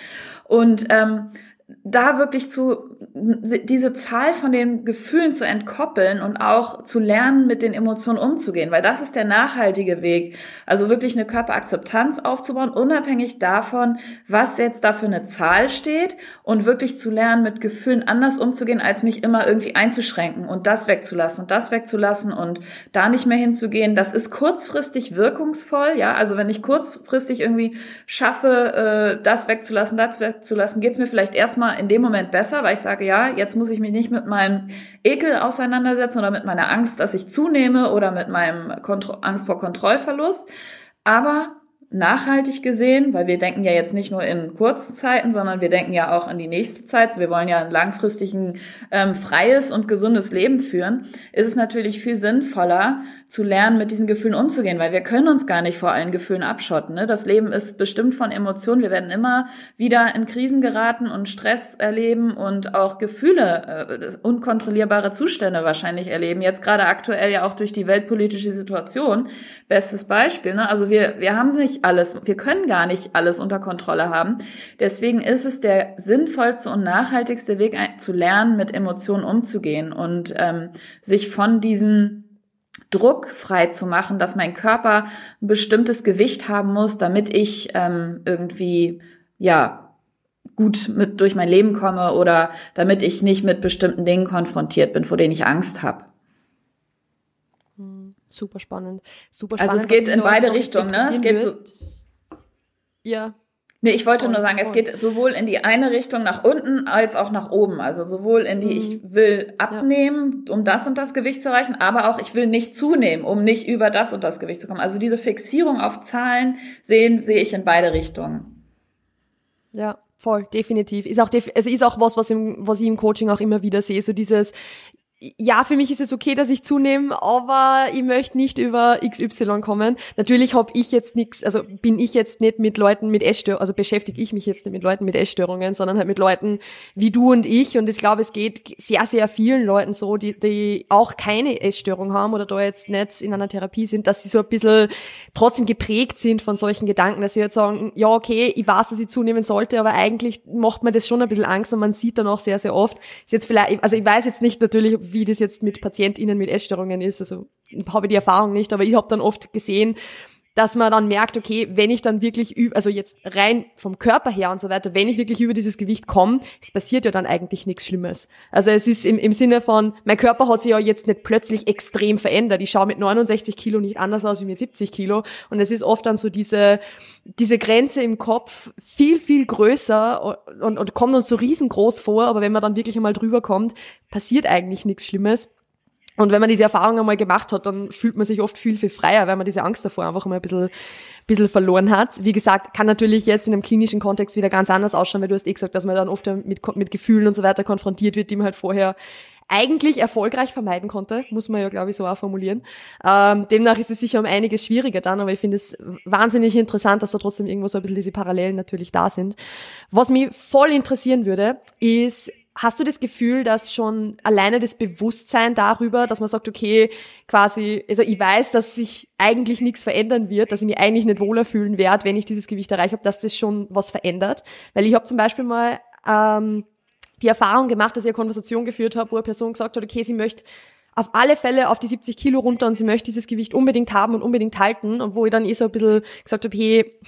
Und ähm, da wirklich zu, diese Zahl von den Gefühlen zu entkoppeln und auch zu lernen, mit den Emotionen umzugehen, weil das ist der nachhaltige Weg. Also wirklich eine Körperakzeptanz aufzubauen, unabhängig davon, was jetzt da für eine Zahl steht und wirklich zu lernen, mit Gefühlen anders umzugehen, als mich immer irgendwie einzuschränken und das wegzulassen und das wegzulassen und da nicht mehr hinzugehen. Das ist kurzfristig wirkungsvoll, ja. Also wenn ich kurzfristig irgendwie schaffe, äh, das wegzulassen, das wegzulassen, geht's mir vielleicht erstmal in dem Moment besser, weil ich sage, ja, jetzt muss ich mich nicht mit meinem Ekel auseinandersetzen oder mit meiner Angst, dass ich zunehme oder mit meinem Kontro Angst vor Kontrollverlust. Aber nachhaltig gesehen, weil wir denken ja jetzt nicht nur in kurzen Zeiten, sondern wir denken ja auch in die nächste Zeit. Wir wollen ja ein langfristigen ähm, freies und gesundes Leben führen. Ist es natürlich viel sinnvoller, zu lernen, mit diesen Gefühlen umzugehen, weil wir können uns gar nicht vor allen Gefühlen abschotten. Ne? Das Leben ist bestimmt von Emotionen. Wir werden immer wieder in Krisen geraten und Stress erleben und auch Gefühle, äh, unkontrollierbare Zustände wahrscheinlich erleben. Jetzt gerade aktuell ja auch durch die weltpolitische Situation. Bestes Beispiel. Ne? Also wir, wir haben nicht alles, wir können gar nicht alles unter Kontrolle haben. Deswegen ist es der sinnvollste und nachhaltigste Weg zu lernen, mit Emotionen umzugehen und ähm, sich von diesem Druck frei zu machen, dass mein Körper ein bestimmtes Gewicht haben muss, damit ich ähm, irgendwie ja gut mit durch mein Leben komme oder damit ich nicht mit bestimmten Dingen konfrontiert bin, vor denen ich Angst habe.
Super spannend. Super
spannend. Also es geht in beide Richtungen, ne? Es geht so.
Ja.
Nee, ich wollte voll, nur sagen, voll. es geht sowohl in die eine Richtung nach unten als auch nach oben. Also sowohl in die, mhm. ich will abnehmen, ja. um das und das Gewicht zu erreichen, aber auch ich will nicht zunehmen, um nicht über das und das Gewicht zu kommen. Also diese Fixierung auf Zahlen sehen, sehe ich in beide Richtungen.
Ja, voll, definitiv. Ist auch, also ist auch was, was, im, was ich im Coaching auch immer wieder sehe. So dieses, ja, für mich ist es okay, dass ich zunehme, aber ich möchte nicht über XY kommen. Natürlich habe ich jetzt nichts, also bin ich jetzt nicht mit Leuten mit Essstörungen, also beschäftige ich mich jetzt nicht mit Leuten mit Essstörungen, sondern halt mit Leuten wie du und ich. Und ich glaube, es geht sehr, sehr vielen Leuten so, die, die auch keine Essstörung haben oder da jetzt nicht in einer Therapie sind, dass sie so ein bisschen trotzdem geprägt sind von solchen Gedanken, dass sie jetzt sagen, ja, okay, ich weiß, dass ich zunehmen sollte, aber eigentlich macht mir das schon ein bisschen Angst und man sieht dann auch sehr, sehr oft, ist jetzt vielleicht, also ich weiß jetzt nicht natürlich, wie das jetzt mit PatientInnen mit Essstörungen ist. Also habe ich die Erfahrung nicht, aber ich habe dann oft gesehen, dass man dann merkt, okay, wenn ich dann wirklich, also jetzt rein vom Körper her und so weiter, wenn ich wirklich über dieses Gewicht komme, es passiert ja dann eigentlich nichts Schlimmes. Also es ist im, im Sinne von, mein Körper hat sich ja jetzt nicht plötzlich extrem verändert. Ich schaue mit 69 Kilo nicht anders aus wie mit 70 Kilo. Und es ist oft dann so diese, diese Grenze im Kopf viel, viel größer und, und kommt uns so riesengroß vor. Aber wenn man dann wirklich einmal drüber kommt, passiert eigentlich nichts Schlimmes. Und wenn man diese Erfahrung einmal gemacht hat, dann fühlt man sich oft viel, viel freier, weil man diese Angst davor einfach mal ein bisschen, bisschen verloren hat. Wie gesagt, kann natürlich jetzt in einem klinischen Kontext wieder ganz anders ausschauen, weil du hast eh gesagt, dass man dann oft mit, mit Gefühlen und so weiter konfrontiert wird, die man halt vorher eigentlich erfolgreich vermeiden konnte, muss man ja, glaube ich, so auch formulieren. Ähm, demnach ist es sicher um einiges schwieriger dann, aber ich finde es wahnsinnig interessant, dass da trotzdem irgendwo so ein bisschen diese Parallelen natürlich da sind. Was mich voll interessieren würde, ist, Hast du das Gefühl, dass schon alleine das Bewusstsein darüber, dass man sagt, okay, quasi, also ich weiß, dass sich eigentlich nichts verändern wird, dass ich mich eigentlich nicht wohler fühlen werde, wenn ich dieses Gewicht erreiche, ob das das schon was verändert? Weil ich habe zum Beispiel mal ähm, die Erfahrung gemacht, dass ich eine Konversation geführt habe, wo eine Person gesagt hat, okay, sie möchte auf alle Fälle auf die 70 Kilo runter und sie möchte dieses Gewicht unbedingt haben und unbedingt halten und wo ich dann eh so ein bisschen gesagt habe, hey,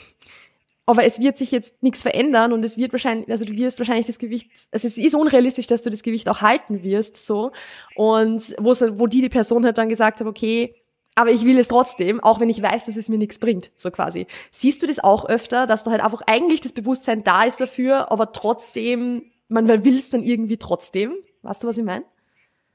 aber es wird sich jetzt nichts verändern und es wird wahrscheinlich, also du wirst wahrscheinlich das Gewicht, also es ist unrealistisch, dass du das Gewicht auch halten wirst, so. Und wo, wo die, die Person halt dann gesagt hat, okay, aber ich will es trotzdem, auch wenn ich weiß, dass es mir nichts bringt, so quasi. Siehst du das auch öfter, dass du halt einfach eigentlich das Bewusstsein da ist dafür, aber trotzdem, man will es dann irgendwie trotzdem? Weißt du, was ich meine?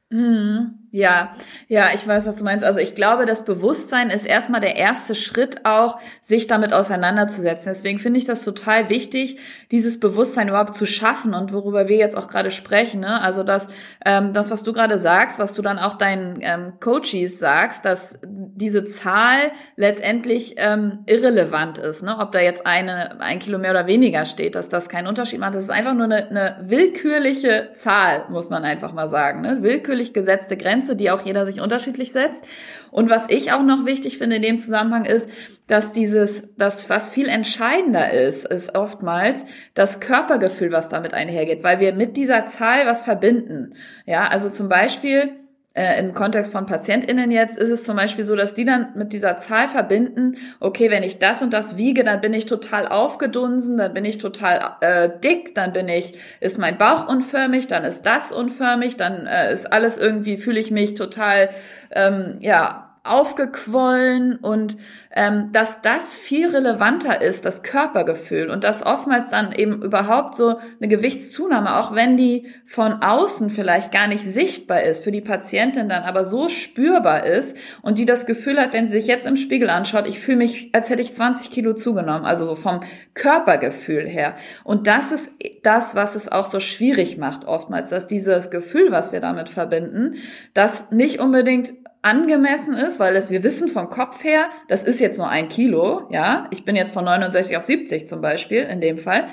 Mhm. Ja, ja, ich weiß, was du meinst. Also ich glaube, das Bewusstsein ist erstmal der erste Schritt auch, sich damit auseinanderzusetzen. Deswegen finde ich das total wichtig, dieses Bewusstsein überhaupt zu schaffen und worüber wir jetzt auch gerade sprechen. Ne? Also das, ähm, das, was du gerade sagst, was du dann auch deinen ähm, Coaches sagst, dass diese Zahl letztendlich ähm, irrelevant ist. Ne? Ob da jetzt eine, ein Kilo mehr oder weniger steht, dass das keinen Unterschied macht. Das ist einfach nur eine, eine willkürliche Zahl, muss man einfach mal sagen. Ne? Willkürlich gesetzte Grenze Grenze, die auch jeder sich unterschiedlich setzt. Und was ich auch noch wichtig finde in dem Zusammenhang ist, dass dieses, das, was viel entscheidender ist, ist oftmals das Körpergefühl, was damit einhergeht, weil wir mit dieser Zahl was verbinden. Ja, also zum Beispiel, äh, im Kontext von PatientInnen jetzt ist es zum Beispiel so, dass die dann mit dieser Zahl verbinden, okay, wenn ich das und das wiege, dann bin ich total aufgedunsen, dann bin ich total äh, dick, dann bin ich, ist mein Bauch unförmig, dann ist das unförmig, dann äh, ist alles irgendwie, fühle ich mich total, ähm, ja, aufgequollen und dass das viel relevanter ist, das Körpergefühl und dass oftmals dann eben überhaupt so eine Gewichtszunahme, auch wenn die von außen vielleicht gar nicht sichtbar ist, für die Patientin dann aber so spürbar ist und die das Gefühl hat, wenn sie sich jetzt im Spiegel anschaut, ich fühle mich, als hätte ich 20 Kilo zugenommen, also so vom Körpergefühl her. Und das ist das, was es auch so schwierig macht oftmals, dass dieses Gefühl, was wir damit verbinden, das nicht unbedingt angemessen ist, weil es, wir wissen vom Kopf her, das ist jetzt nur ein Kilo, ja. Ich bin jetzt von 69 auf 70 zum Beispiel in dem Fall.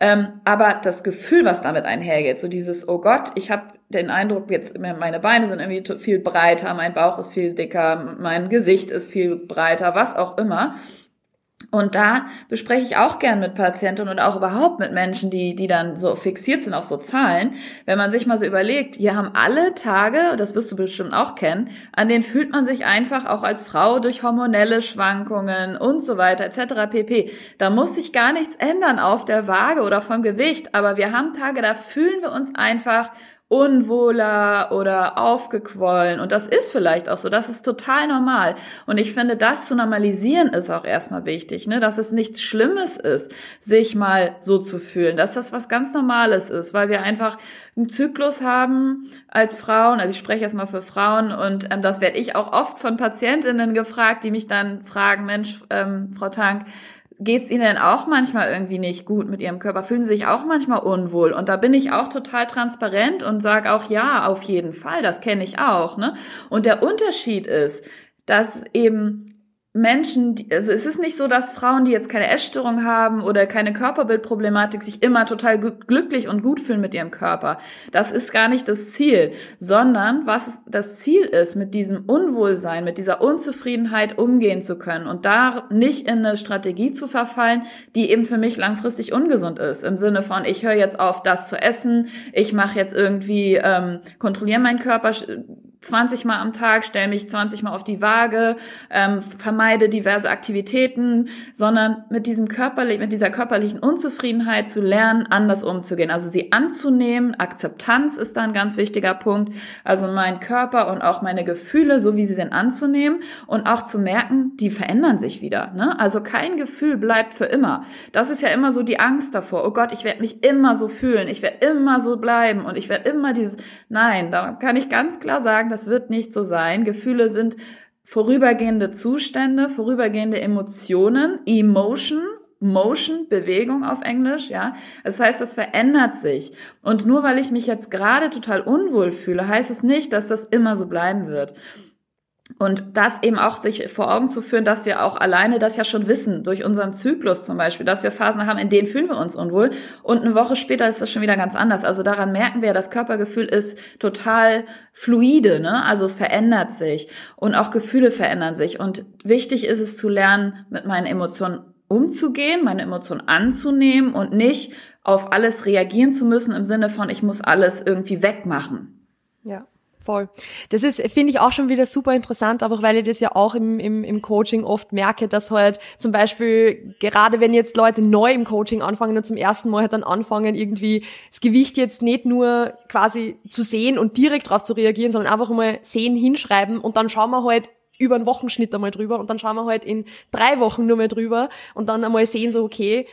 Ähm, aber das Gefühl, was damit einhergeht, so dieses, oh Gott, ich habe den Eindruck, jetzt meine Beine sind irgendwie viel breiter, mein Bauch ist viel dicker, mein Gesicht ist viel breiter, was auch immer. Und da bespreche ich auch gern mit Patienten und auch überhaupt mit Menschen, die, die dann so fixiert sind auf so Zahlen. Wenn man sich mal so überlegt, wir haben alle Tage, das wirst du bestimmt auch kennen, an denen fühlt man sich einfach auch als Frau durch hormonelle Schwankungen und so weiter etc. pp. Da muss sich gar nichts ändern auf der Waage oder vom Gewicht, aber wir haben Tage, da fühlen wir uns einfach unwohler oder aufgequollen. Und das ist vielleicht auch so. Das ist total normal. Und ich finde, das zu normalisieren ist auch erstmal wichtig, ne? dass es nichts Schlimmes ist, sich mal so zu fühlen, dass das was ganz Normales ist, weil wir einfach einen Zyklus haben als Frauen. Also ich spreche jetzt mal für Frauen und ähm, das werde ich auch oft von Patientinnen gefragt, die mich dann fragen, Mensch, ähm, Frau Tank, geht's ihnen denn auch manchmal irgendwie nicht gut mit ihrem Körper? Fühlen sie sich auch manchmal unwohl? Und da bin ich auch total transparent und sage auch ja, auf jeden Fall, das kenne ich auch. Ne? Und der Unterschied ist, dass eben Menschen, die, also es ist nicht so, dass Frauen, die jetzt keine Essstörung haben oder keine Körperbildproblematik, sich immer total glücklich und gut fühlen mit ihrem Körper. Das ist gar nicht das Ziel, sondern was das Ziel ist, mit diesem Unwohlsein, mit dieser Unzufriedenheit umgehen zu können und da nicht in eine Strategie zu verfallen, die eben für mich langfristig ungesund ist. Im Sinne von, ich höre jetzt auf, das zu essen, ich mache jetzt irgendwie, ähm, kontrolliere meinen Körper, 20 Mal am Tag, stelle mich 20 Mal auf die Waage, ähm, vermeide diverse Aktivitäten, sondern mit diesem körperlich, mit dieser körperlichen Unzufriedenheit zu lernen, anders umzugehen. Also sie anzunehmen. Akzeptanz ist da ein ganz wichtiger Punkt. Also mein Körper und auch meine Gefühle, so wie sie sind, anzunehmen und auch zu merken, die verändern sich wieder. Ne? Also kein Gefühl bleibt für immer. Das ist ja immer so die Angst davor. Oh Gott, ich werde mich immer so fühlen. Ich werde immer so bleiben und ich werde immer dieses, nein, da kann ich ganz klar sagen, das wird nicht so sein. Gefühle sind vorübergehende Zustände, vorübergehende Emotionen, Emotion, Motion, Bewegung auf Englisch, ja. Das heißt, das verändert sich. Und nur weil ich mich jetzt gerade total unwohl fühle, heißt es nicht, dass das immer so bleiben wird. Und das eben auch sich vor Augen zu führen, dass wir auch alleine das ja schon wissen, durch unseren Zyklus zum Beispiel, dass wir Phasen haben, in denen fühlen wir uns unwohl und eine Woche später ist das schon wieder ganz anders. Also daran merken wir, das Körpergefühl ist total fluide, ne? Also es verändert sich und auch Gefühle verändern sich. Und wichtig ist es zu lernen, mit meinen Emotionen umzugehen, meine Emotionen anzunehmen und nicht auf alles reagieren zu müssen im Sinne von, ich muss alles irgendwie wegmachen.
Ja. Voll. Das ist, finde ich auch schon wieder super interessant, aber weil ich das ja auch im, im, im Coaching oft merke, dass halt zum Beispiel, gerade wenn jetzt Leute neu im Coaching anfangen und zum ersten Mal halt dann anfangen, irgendwie das Gewicht jetzt nicht nur quasi zu sehen und direkt darauf zu reagieren, sondern einfach mal sehen, hinschreiben und dann schauen wir halt über einen Wochenschnitt einmal drüber und dann schauen wir halt in drei Wochen nur mal drüber und dann einmal sehen so, okay,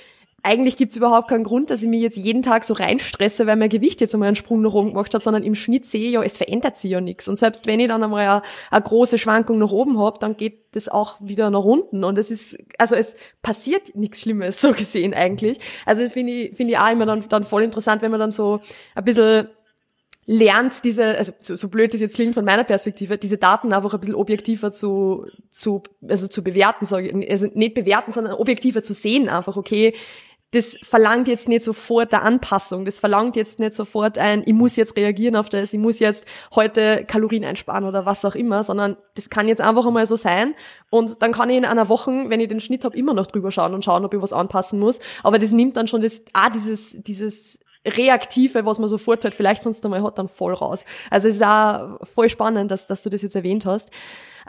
eigentlich gibt's überhaupt keinen Grund, dass ich mich jetzt jeden Tag so reinstresse, weil mein Gewicht jetzt einmal einen Sprung nach oben gemacht hat, sondern im Schnitt sehe ich ja, es verändert sich ja nichts. Und selbst wenn ich dann einmal eine, eine große Schwankung nach oben hab, dann geht das auch wieder nach unten. Und es ist, also es passiert nichts Schlimmes, (laughs) so gesehen eigentlich. Also das finde ich, finde ich auch immer dann, dann voll interessant, wenn man dann so ein bisschen lernt diese, also so, so blöd das jetzt klingt von meiner Perspektive, diese Daten einfach ein bisschen objektiver zu, zu also zu bewerten, sage ich, also nicht bewerten, sondern objektiver zu sehen, einfach, okay, das verlangt jetzt nicht sofort der Anpassung, das verlangt jetzt nicht sofort ein, ich muss jetzt reagieren auf das, ich muss jetzt heute Kalorien einsparen oder was auch immer, sondern das kann jetzt einfach einmal so sein und dann kann ich in einer Woche, wenn ich den Schnitt habe, immer noch drüber schauen und schauen, ob ich was anpassen muss, aber das nimmt dann schon das, ah, dieses, dieses Reaktive, was man sofort halt vielleicht sonst einmal hat, dann voll raus. Also es ist auch voll spannend, dass, dass du das jetzt erwähnt hast.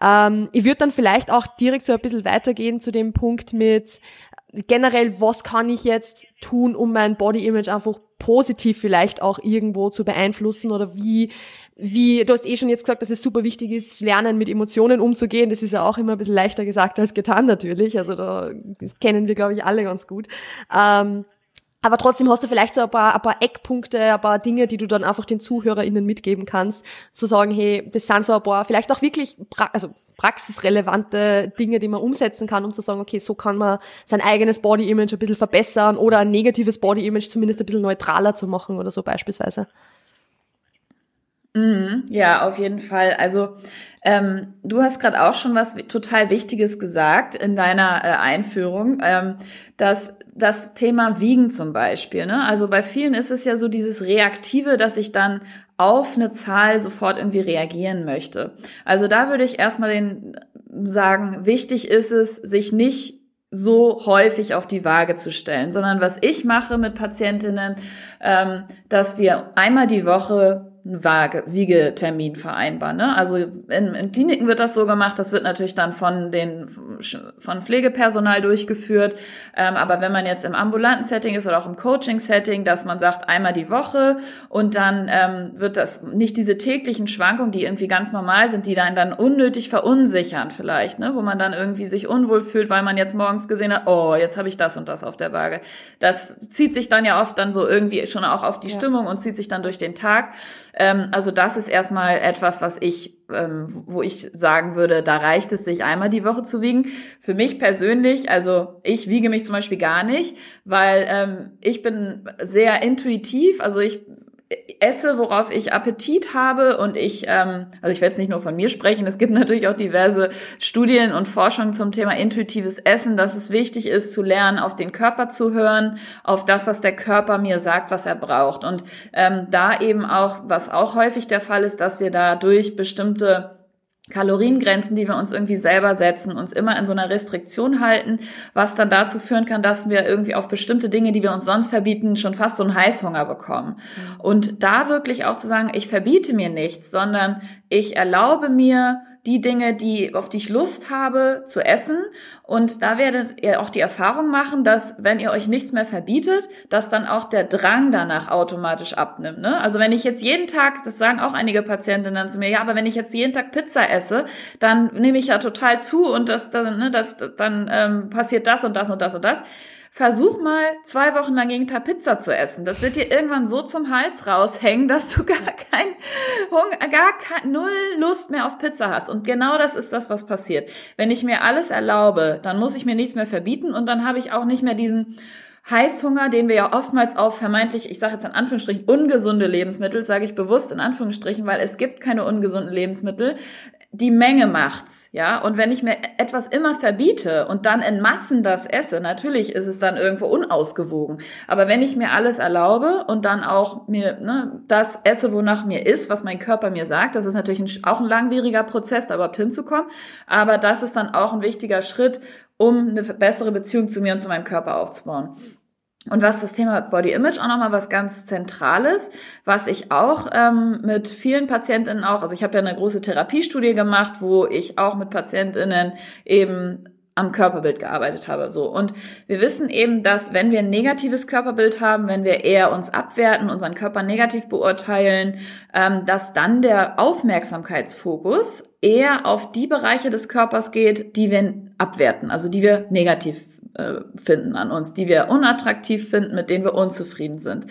Ähm, ich würde dann vielleicht auch direkt so ein bisschen weitergehen zu dem Punkt mit generell, was kann ich jetzt tun, um mein Body Image einfach positiv vielleicht auch irgendwo zu beeinflussen oder wie, wie, du hast eh schon jetzt gesagt, dass es super wichtig ist, lernen mit Emotionen umzugehen. Das ist ja auch immer ein bisschen leichter gesagt als getan natürlich. Also da, das kennen wir, glaube ich, alle ganz gut. Ähm, aber trotzdem hast du vielleicht so ein paar, ein paar Eckpunkte, ein paar Dinge, die du dann einfach den ZuhörerInnen mitgeben kannst, zu sagen, hey, das sind so ein paar, vielleicht auch wirklich, also praxisrelevante Dinge, die man umsetzen kann, um zu sagen, okay, so kann man sein eigenes Body-Image ein bisschen verbessern oder ein negatives Body-Image zumindest ein bisschen neutraler zu machen oder so beispielsweise.
Mhm, ja, auf jeden Fall. Also ähm, du hast gerade auch schon was total Wichtiges gesagt in deiner äh, Einführung, ähm, dass das Thema Wiegen zum Beispiel. Ne? Also bei vielen ist es ja so dieses Reaktive, dass ich dann auf eine Zahl sofort irgendwie reagieren möchte. Also da würde ich erstmal den sagen, wichtig ist es, sich nicht so häufig auf die Waage zu stellen, sondern was ich mache mit Patientinnen, ähm, dass wir einmal die Woche einen Waage, Wiegetermin vereinbaren. Ne? Also in, in Kliniken wird das so gemacht, das wird natürlich dann von den von Pflegepersonal durchgeführt. Ähm, aber wenn man jetzt im ambulanten Setting ist oder auch im Coaching-Setting, dass man sagt, einmal die Woche und dann ähm, wird das nicht diese täglichen Schwankungen, die irgendwie ganz normal sind, die dann dann unnötig verunsichern vielleicht, ne? wo man dann irgendwie sich unwohl fühlt, weil man jetzt morgens gesehen hat, oh, jetzt habe ich das und das auf der Waage. Das zieht sich dann ja oft dann so irgendwie schon auch auf die ja. Stimmung und zieht sich dann durch den Tag. Ähm, also das ist erstmal etwas, was ich, ähm, wo ich sagen würde, da reicht es sich einmal die Woche zu wiegen. Für mich persönlich, also ich wiege mich zum Beispiel gar nicht, weil ähm, ich bin sehr intuitiv, also ich esse, worauf ich Appetit habe und ich, ähm, also ich werde jetzt nicht nur von mir sprechen, es gibt natürlich auch diverse Studien und Forschung zum Thema intuitives Essen, dass es wichtig ist zu lernen, auf den Körper zu hören, auf das, was der Körper mir sagt, was er braucht. Und ähm, da eben auch, was auch häufig der Fall ist, dass wir da durch bestimmte Kaloriengrenzen, die wir uns irgendwie selber setzen, uns immer in so einer Restriktion halten, was dann dazu führen kann, dass wir irgendwie auf bestimmte Dinge, die wir uns sonst verbieten, schon fast so einen Heißhunger bekommen. Mhm. Und da wirklich auch zu sagen, ich verbiete mir nichts, sondern ich erlaube mir, die Dinge, die, auf die ich Lust habe, zu essen. Und da werdet ihr auch die Erfahrung machen, dass wenn ihr euch nichts mehr verbietet, dass dann auch der Drang danach automatisch abnimmt. Ne? Also wenn ich jetzt jeden Tag, das sagen auch einige Patientinnen zu mir, ja, aber wenn ich jetzt jeden Tag Pizza esse, dann nehme ich ja total zu und das, dann, ne, das, dann ähm, passiert das und das und das und das versuch mal zwei Wochen lang jeden Tag Pizza zu essen. Das wird dir irgendwann so zum Hals raushängen, dass du gar kein Hunger, gar kein, null Lust mehr auf Pizza hast. Und genau das ist das, was passiert. Wenn ich mir alles erlaube, dann muss ich mir nichts mehr verbieten und dann habe ich auch nicht mehr diesen Heißhunger, den wir ja oftmals auf vermeintlich, ich sage jetzt in Anführungsstrichen, ungesunde Lebensmittel, sage ich bewusst in Anführungsstrichen, weil es gibt keine ungesunden Lebensmittel die Menge macht's, ja. Und wenn ich mir etwas immer verbiete und dann in Massen das esse, natürlich ist es dann irgendwo unausgewogen. Aber wenn ich mir alles erlaube und dann auch mir ne, das esse, wonach mir ist, was mein Körper mir sagt, das ist natürlich ein, auch ein langwieriger Prozess, da überhaupt hinzukommen. Aber das ist dann auch ein wichtiger Schritt, um eine bessere Beziehung zu mir und zu meinem Körper aufzubauen. Und was das Thema Body Image auch nochmal was ganz Zentrales, was ich auch ähm, mit vielen Patientinnen auch, also ich habe ja eine große Therapiestudie gemacht, wo ich auch mit Patientinnen eben am Körperbild gearbeitet habe. So. Und wir wissen eben, dass wenn wir ein negatives Körperbild haben, wenn wir eher uns abwerten, unseren Körper negativ beurteilen, ähm, dass dann der Aufmerksamkeitsfokus eher auf die Bereiche des Körpers geht, die wir abwerten, also die wir negativ finden an uns, die wir unattraktiv finden, mit denen wir unzufrieden sind.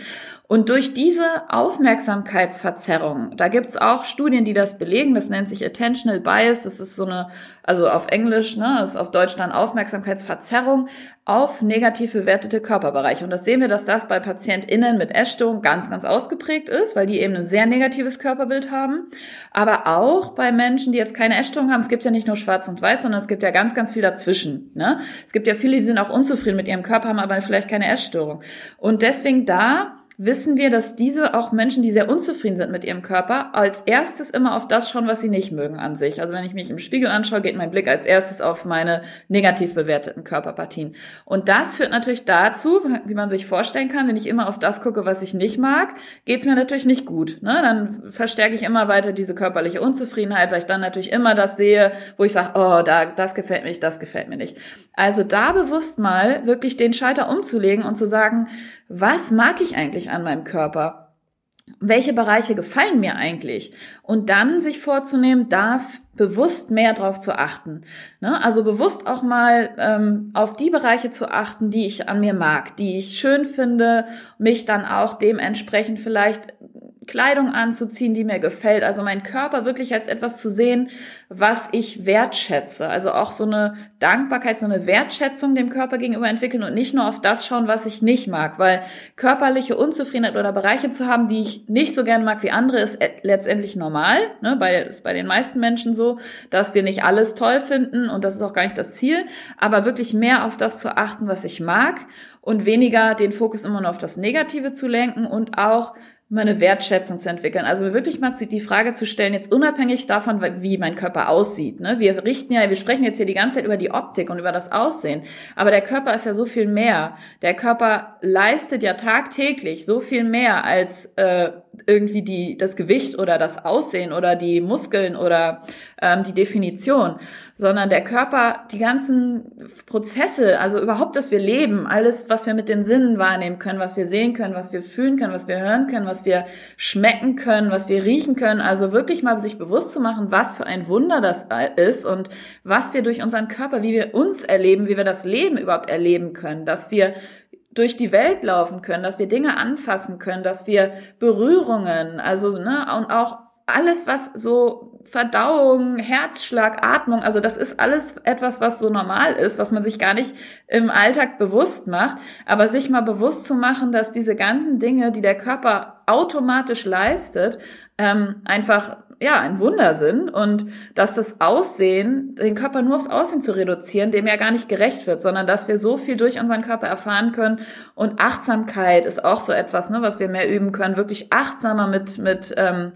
Und durch diese Aufmerksamkeitsverzerrung, da gibt's auch Studien, die das belegen, das nennt sich Attentional Bias, das ist so eine, also auf Englisch, ne, ist auf Deutsch dann Aufmerksamkeitsverzerrung auf negativ bewertete Körperbereiche. Und das sehen wir, dass das bei PatientInnen mit Essstörung ganz, ganz ausgeprägt ist, weil die eben ein sehr negatives Körperbild haben. Aber auch bei Menschen, die jetzt keine Essstörung haben, es gibt ja nicht nur schwarz und weiß, sondern es gibt ja ganz, ganz viel dazwischen. Ne? Es gibt ja viele, die sind auch unzufrieden mit ihrem Körper, haben aber vielleicht keine Essstörung. Und deswegen da wissen wir, dass diese auch Menschen, die sehr unzufrieden sind mit ihrem Körper, als erstes immer auf das schauen, was sie nicht mögen an sich. Also wenn ich mich im Spiegel anschaue, geht mein Blick als erstes auf meine negativ bewerteten Körperpartien. Und das führt natürlich dazu, wie man sich vorstellen kann, wenn ich immer auf das gucke, was ich nicht mag, geht's mir natürlich nicht gut. Ne? Dann verstärke ich immer weiter diese körperliche Unzufriedenheit, weil ich dann natürlich immer das sehe, wo ich sage, oh, da, das gefällt mir nicht, das gefällt mir nicht. Also da bewusst mal wirklich den Schalter umzulegen und zu sagen, was mag ich eigentlich an meinem Körper? Welche Bereiche gefallen mir eigentlich? Und dann sich vorzunehmen, da bewusst mehr drauf zu achten. Ne? Also bewusst auch mal ähm, auf die Bereiche zu achten, die ich an mir mag, die ich schön finde, mich dann auch dementsprechend vielleicht Kleidung anzuziehen, die mir gefällt. Also mein Körper wirklich als etwas zu sehen, was ich wertschätze. Also auch so eine Dankbarkeit, so eine Wertschätzung dem Körper gegenüber entwickeln und nicht nur auf das schauen, was ich nicht mag. Weil körperliche Unzufriedenheit oder Bereiche zu haben, die ich nicht so gerne mag wie andere, ist letztendlich normal. Ne? Bei, ist bei den meisten Menschen so, dass wir nicht alles toll finden und das ist auch gar nicht das Ziel. Aber wirklich mehr auf das zu achten, was ich mag und weniger den Fokus immer nur auf das Negative zu lenken und auch mal eine Wertschätzung zu entwickeln. Also wirklich mal die Frage zu stellen, jetzt unabhängig davon, wie mein Körper aussieht. Ne? Wir richten ja, wir sprechen jetzt hier die ganze Zeit über die Optik und über das Aussehen. Aber der Körper ist ja so viel mehr. Der Körper leistet ja tagtäglich so viel mehr als äh, irgendwie die, das Gewicht oder das Aussehen oder die Muskeln oder ähm, die Definition, sondern der Körper, die ganzen Prozesse, also überhaupt, dass wir leben, alles, was wir mit den Sinnen wahrnehmen können, was wir sehen können, was wir fühlen können, was wir hören können, was wir schmecken können, was wir riechen können, also wirklich mal sich bewusst zu machen, was für ein Wunder das ist und was wir durch unseren Körper, wie wir uns erleben, wie wir das Leben überhaupt erleben können, dass wir durch die Welt laufen können, dass wir Dinge anfassen können, dass wir Berührungen, also ne, und auch alles, was so Verdauung, Herzschlag, Atmung, also das ist alles etwas, was so normal ist, was man sich gar nicht im Alltag bewusst macht, aber sich mal bewusst zu machen, dass diese ganzen Dinge, die der Körper automatisch leistet, ähm, einfach ja, ein Wunder sind und dass das Aussehen, den Körper nur aufs Aussehen zu reduzieren, dem ja gar nicht gerecht wird, sondern dass wir so viel durch unseren Körper erfahren können. Und Achtsamkeit ist auch so etwas, ne, was wir mehr üben können, wirklich achtsamer mit, mit ähm,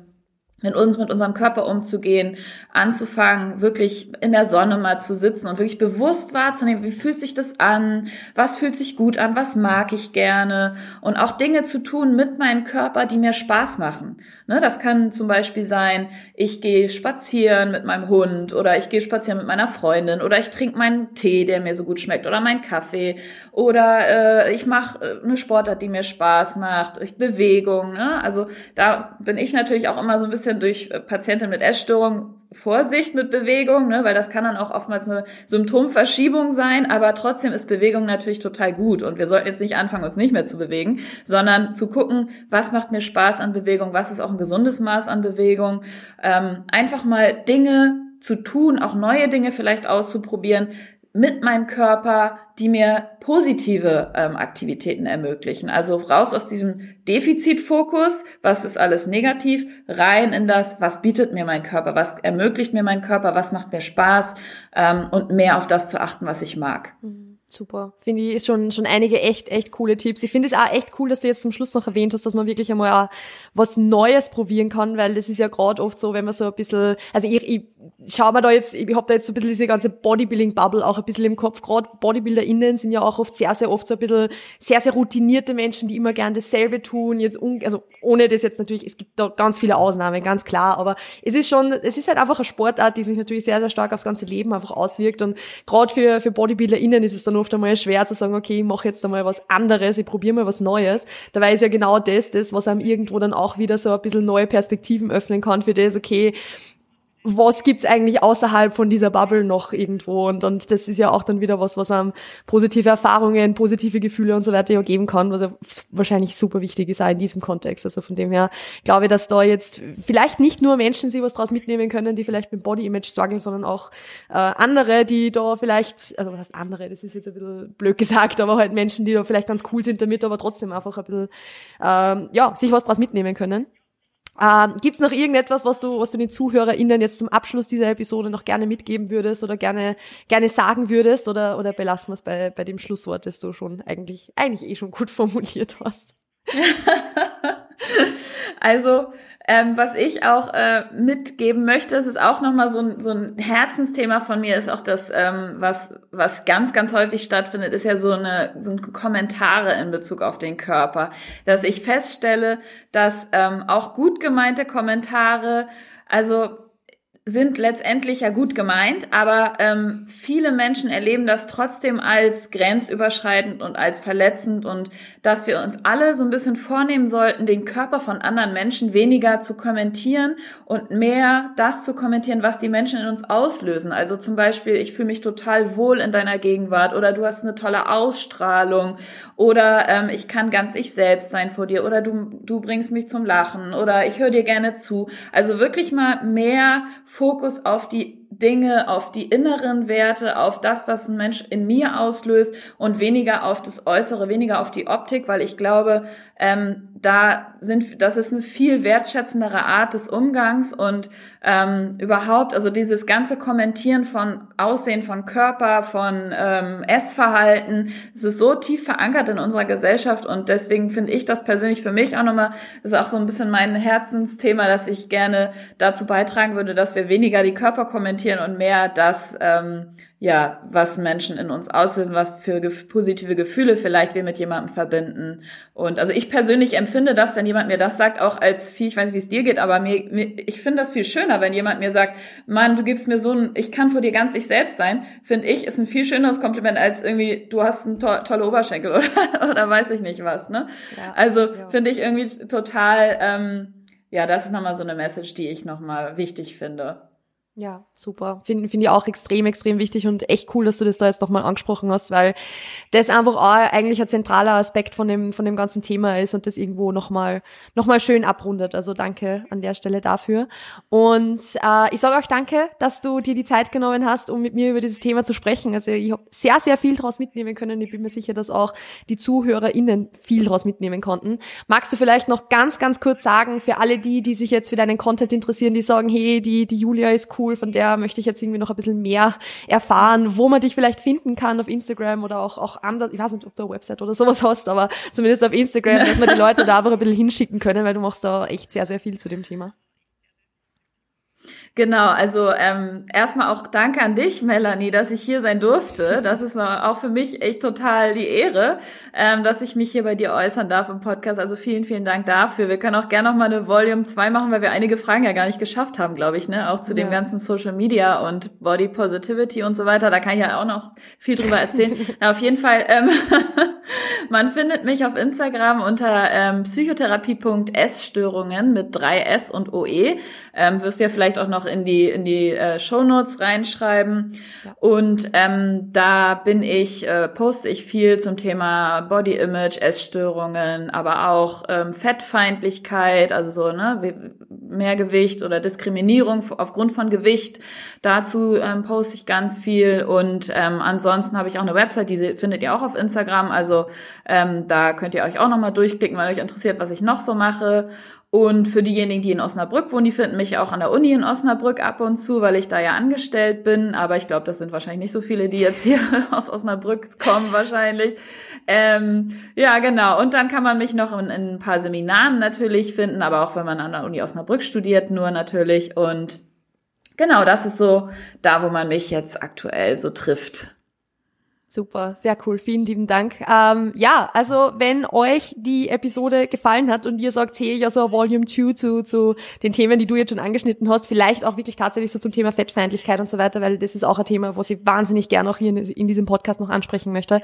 mit uns, mit unserem Körper umzugehen, anzufangen, wirklich in der Sonne mal zu sitzen und wirklich bewusst wahrzunehmen, wie fühlt sich das an, was fühlt sich gut an, was mag ich gerne und auch Dinge zu tun mit meinem Körper, die mir Spaß machen. Ne, das kann zum Beispiel sein, ich gehe spazieren mit meinem Hund oder ich gehe spazieren mit meiner Freundin oder ich trinke meinen Tee, der mir so gut schmeckt oder meinen Kaffee oder äh, ich mache äh, eine Sportart, die mir Spaß macht, ich Bewegung. Ne? Also da bin ich natürlich auch immer so ein bisschen durch äh, Patienten mit Essstörung Vorsicht mit Bewegung, ne? weil das kann dann auch oftmals eine Symptomverschiebung sein, aber trotzdem ist Bewegung natürlich total gut und wir sollten jetzt nicht anfangen, uns nicht mehr zu bewegen, sondern zu gucken, was macht mir Spaß an Bewegung, was ist auch ein gesundes Maß an Bewegung, ähm, einfach mal Dinge zu tun, auch neue Dinge vielleicht auszuprobieren, mit meinem Körper, die mir positive ähm, Aktivitäten ermöglichen. Also raus aus diesem Defizitfokus, was ist alles negativ, rein in das, was bietet mir mein Körper, was ermöglicht mir mein Körper, was macht mir Spaß ähm, und mehr auf das zu achten, was ich mag.
Mhm. Super. Finde ich schon, schon einige echt, echt coole Tipps. Ich finde es auch echt cool, dass du jetzt zum Schluss noch erwähnt hast, dass man wirklich einmal auch was Neues probieren kann, weil das ist ja gerade oft so, wenn man so ein bisschen, also ich, ich schau mal da jetzt, ich hab da jetzt so ein bisschen diese ganze Bodybuilding-Bubble auch ein bisschen im Kopf. Gerade BodybuilderInnen sind ja auch oft sehr, sehr oft so ein bisschen sehr, sehr routinierte Menschen, die immer gern dasselbe tun. Jetzt un, also ohne das jetzt natürlich, es gibt da ganz viele Ausnahmen, ganz klar, aber es ist schon, es ist halt einfach eine Sportart, die sich natürlich sehr, sehr stark aufs ganze Leben einfach auswirkt. Und gerade für, für BodybuilderInnen ist es dann oft einmal schwer zu sagen, okay, ich mache jetzt einmal was anderes, ich probiere mal was Neues. Dabei ist ja genau das, das, was einem irgendwo dann auch wieder so ein bisschen neue Perspektiven öffnen kann für das, okay, was gibt's eigentlich außerhalb von dieser Bubble noch irgendwo und, und das ist ja auch dann wieder was, was einem positive Erfahrungen, positive Gefühle und so weiter ja geben kann, was ja wahrscheinlich super wichtig ist auch in diesem Kontext. Also von dem her glaube ich, dass da jetzt vielleicht nicht nur Menschen sich was draus mitnehmen können, die vielleicht mit Body Image strugglen, sondern auch äh, andere, die da vielleicht, also was heißt andere, das ist jetzt ein bisschen blöd gesagt, aber halt Menschen, die da vielleicht ganz cool sind damit, aber trotzdem einfach ein bisschen, ähm, ja, sich was draus mitnehmen können. Ähm, Gibt es noch irgendetwas, was du, was du den ZuhörerInnen jetzt zum Abschluss dieser Episode noch gerne mitgeben würdest oder gerne, gerne sagen würdest oder, oder belassen wir es bei, bei dem Schlusswort, das du schon eigentlich, eigentlich eh schon gut (laughs) formuliert hast? (laughs)
also, ähm, was ich auch äh, mitgeben möchte, das ist auch nochmal so ein, so ein Herzensthema von mir, ist auch das, ähm, was, was ganz, ganz häufig stattfindet, ist ja so eine, so ein Kommentare in Bezug auf den Körper. Dass ich feststelle, dass ähm, auch gut gemeinte Kommentare, also sind letztendlich ja gut gemeint, aber ähm, viele Menschen erleben das trotzdem als grenzüberschreitend und als verletzend und dass wir uns alle so ein bisschen vornehmen sollten, den Körper von anderen Menschen weniger zu kommentieren und mehr das zu kommentieren, was die Menschen in uns auslösen. Also zum Beispiel, ich fühle mich total wohl in deiner Gegenwart oder du hast eine tolle Ausstrahlung oder ähm, ich kann ganz ich selbst sein vor dir oder du, du bringst mich zum Lachen oder ich höre dir gerne zu. Also wirklich mal mehr Fokus auf die Dinge, auf die inneren Werte, auf das, was ein Mensch in mir auslöst und weniger auf das Äußere, weniger auf die Optik, weil ich glaube, ähm, da sind, das ist eine viel wertschätzendere Art des Umgangs und ähm, überhaupt, also dieses ganze Kommentieren von Aussehen von Körper, von ähm, Essverhalten, es ist so tief verankert in unserer Gesellschaft und deswegen finde ich das persönlich für mich auch nochmal, ist auch so ein bisschen mein Herzensthema, dass ich gerne dazu beitragen würde, dass wir weniger die Körper kommentieren und mehr das, ähm, ja, was Menschen in uns auslösen, was für ge positive Gefühle vielleicht wir mit jemandem verbinden. Und also ich persönlich empfinde das, wenn jemand mir das sagt, auch als viel, ich weiß nicht, wie es dir geht, aber mir, mir ich finde das viel schöner, wenn jemand mir sagt, Mann, du gibst mir so ein, ich kann vor dir ganz ich selbst sein, finde ich, ist ein viel schöneres Kompliment als irgendwie, du hast einen to tolle Oberschenkel (laughs) oder, oder weiß ich nicht was, ne? Ja, also ja. finde ich irgendwie total, ähm, ja, das ist nochmal so eine Message, die ich nochmal wichtig finde.
Ja, super. Finde find ich auch extrem, extrem wichtig und echt cool, dass du das da jetzt nochmal angesprochen hast, weil das einfach auch eigentlich ein zentraler Aspekt von dem, von dem ganzen Thema ist und das irgendwo nochmal noch mal schön abrundet. Also danke an der Stelle dafür. Und äh, ich sage auch danke, dass du dir die Zeit genommen hast, um mit mir über dieses Thema zu sprechen. Also ich habe sehr, sehr viel daraus mitnehmen können. Ich bin mir sicher, dass auch die ZuhörerInnen viel daraus mitnehmen konnten. Magst du vielleicht noch ganz, ganz kurz sagen, für alle die, die sich jetzt für deinen Content interessieren, die sagen, hey, die, die Julia ist cool, cool, von der möchte ich jetzt irgendwie noch ein bisschen mehr erfahren, wo man dich vielleicht finden kann auf Instagram oder auch, auch anders, ich weiß nicht, ob du eine Website oder sowas hast, aber zumindest auf Instagram, dass man die Leute da einfach ein bisschen hinschicken können, weil du machst da echt sehr, sehr viel zu dem Thema.
Genau, also ähm, erstmal auch danke an dich, Melanie, dass ich hier sein durfte. Das ist auch für mich echt total die Ehre, ähm, dass ich mich hier bei dir äußern darf im Podcast. Also vielen, vielen Dank dafür. Wir können auch gerne noch mal eine Volume 2 machen, weil wir einige Fragen ja gar nicht geschafft haben, glaube ich, ne? Auch zu ja. dem ganzen Social Media und Body Positivity und so weiter. Da kann ich ja auch noch viel drüber erzählen. (laughs) Na, auf jeden Fall, ähm, (laughs) man findet mich auf Instagram unter ähm, psychotherapie.s-Störungen mit 3S und OE. Ähm, wirst ja vielleicht auch noch noch in die, in die äh, Shownotes reinschreiben. Ja. Und ähm, da bin ich, äh, poste ich viel zum Thema Body Image, Essstörungen, aber auch ähm, Fettfeindlichkeit, also so, ne, Mehrgewicht oder Diskriminierung aufgrund von Gewicht. Dazu ähm, poste ich ganz viel. Und ähm, ansonsten habe ich auch eine Website, die findet ihr auch auf Instagram. Also ähm, da könnt ihr euch auch nochmal durchklicken, weil euch interessiert, was ich noch so mache. Und für diejenigen, die in Osnabrück wohnen, die finden mich auch an der Uni in Osnabrück ab und zu, weil ich da ja angestellt bin. Aber ich glaube, das sind wahrscheinlich nicht so viele, die jetzt hier (laughs) aus Osnabrück kommen wahrscheinlich. Ähm, ja, genau. Und dann kann man mich noch in, in ein paar Seminaren natürlich finden, aber auch wenn man an der Uni Osnabrück studiert, nur natürlich. Und genau, das ist so da, wo man mich jetzt aktuell so trifft.
Super, sehr cool. Vielen lieben Dank. Ähm, ja, also wenn euch die Episode gefallen hat und ihr sagt, hey, ja so Volume 2 zu, zu den Themen, die du jetzt schon angeschnitten hast, vielleicht auch wirklich tatsächlich so zum Thema Fettfeindlichkeit und so weiter, weil das ist auch ein Thema, was ich wahnsinnig gerne auch hier in, in diesem Podcast noch ansprechen möchte,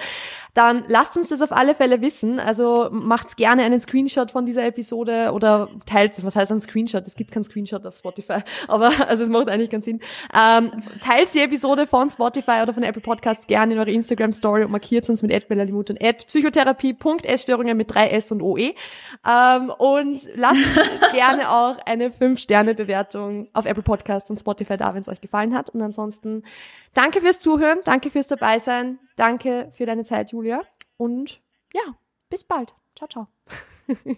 dann lasst uns das auf alle Fälle wissen. Also macht's gerne einen Screenshot von dieser Episode oder teilt, was heißt ein Screenshot? Es gibt keinen Screenshot auf Spotify, (laughs) aber also es macht eigentlich keinen Sinn. Ähm, teilt die Episode von Spotify oder von Apple Podcasts gerne in eure Instagram Instagram Story und markiert uns mit @bellalimut und @psychotherapie.essstörungen mit 3 S und OE. Ähm, und lasst (laughs) gerne auch eine 5-Sterne-Bewertung auf Apple Podcasts und Spotify da, wenn es euch gefallen hat. Und ansonsten danke fürs Zuhören, danke fürs Dabeisein, danke für deine Zeit, Julia. Und ja, bis bald. Ciao, ciao. (laughs)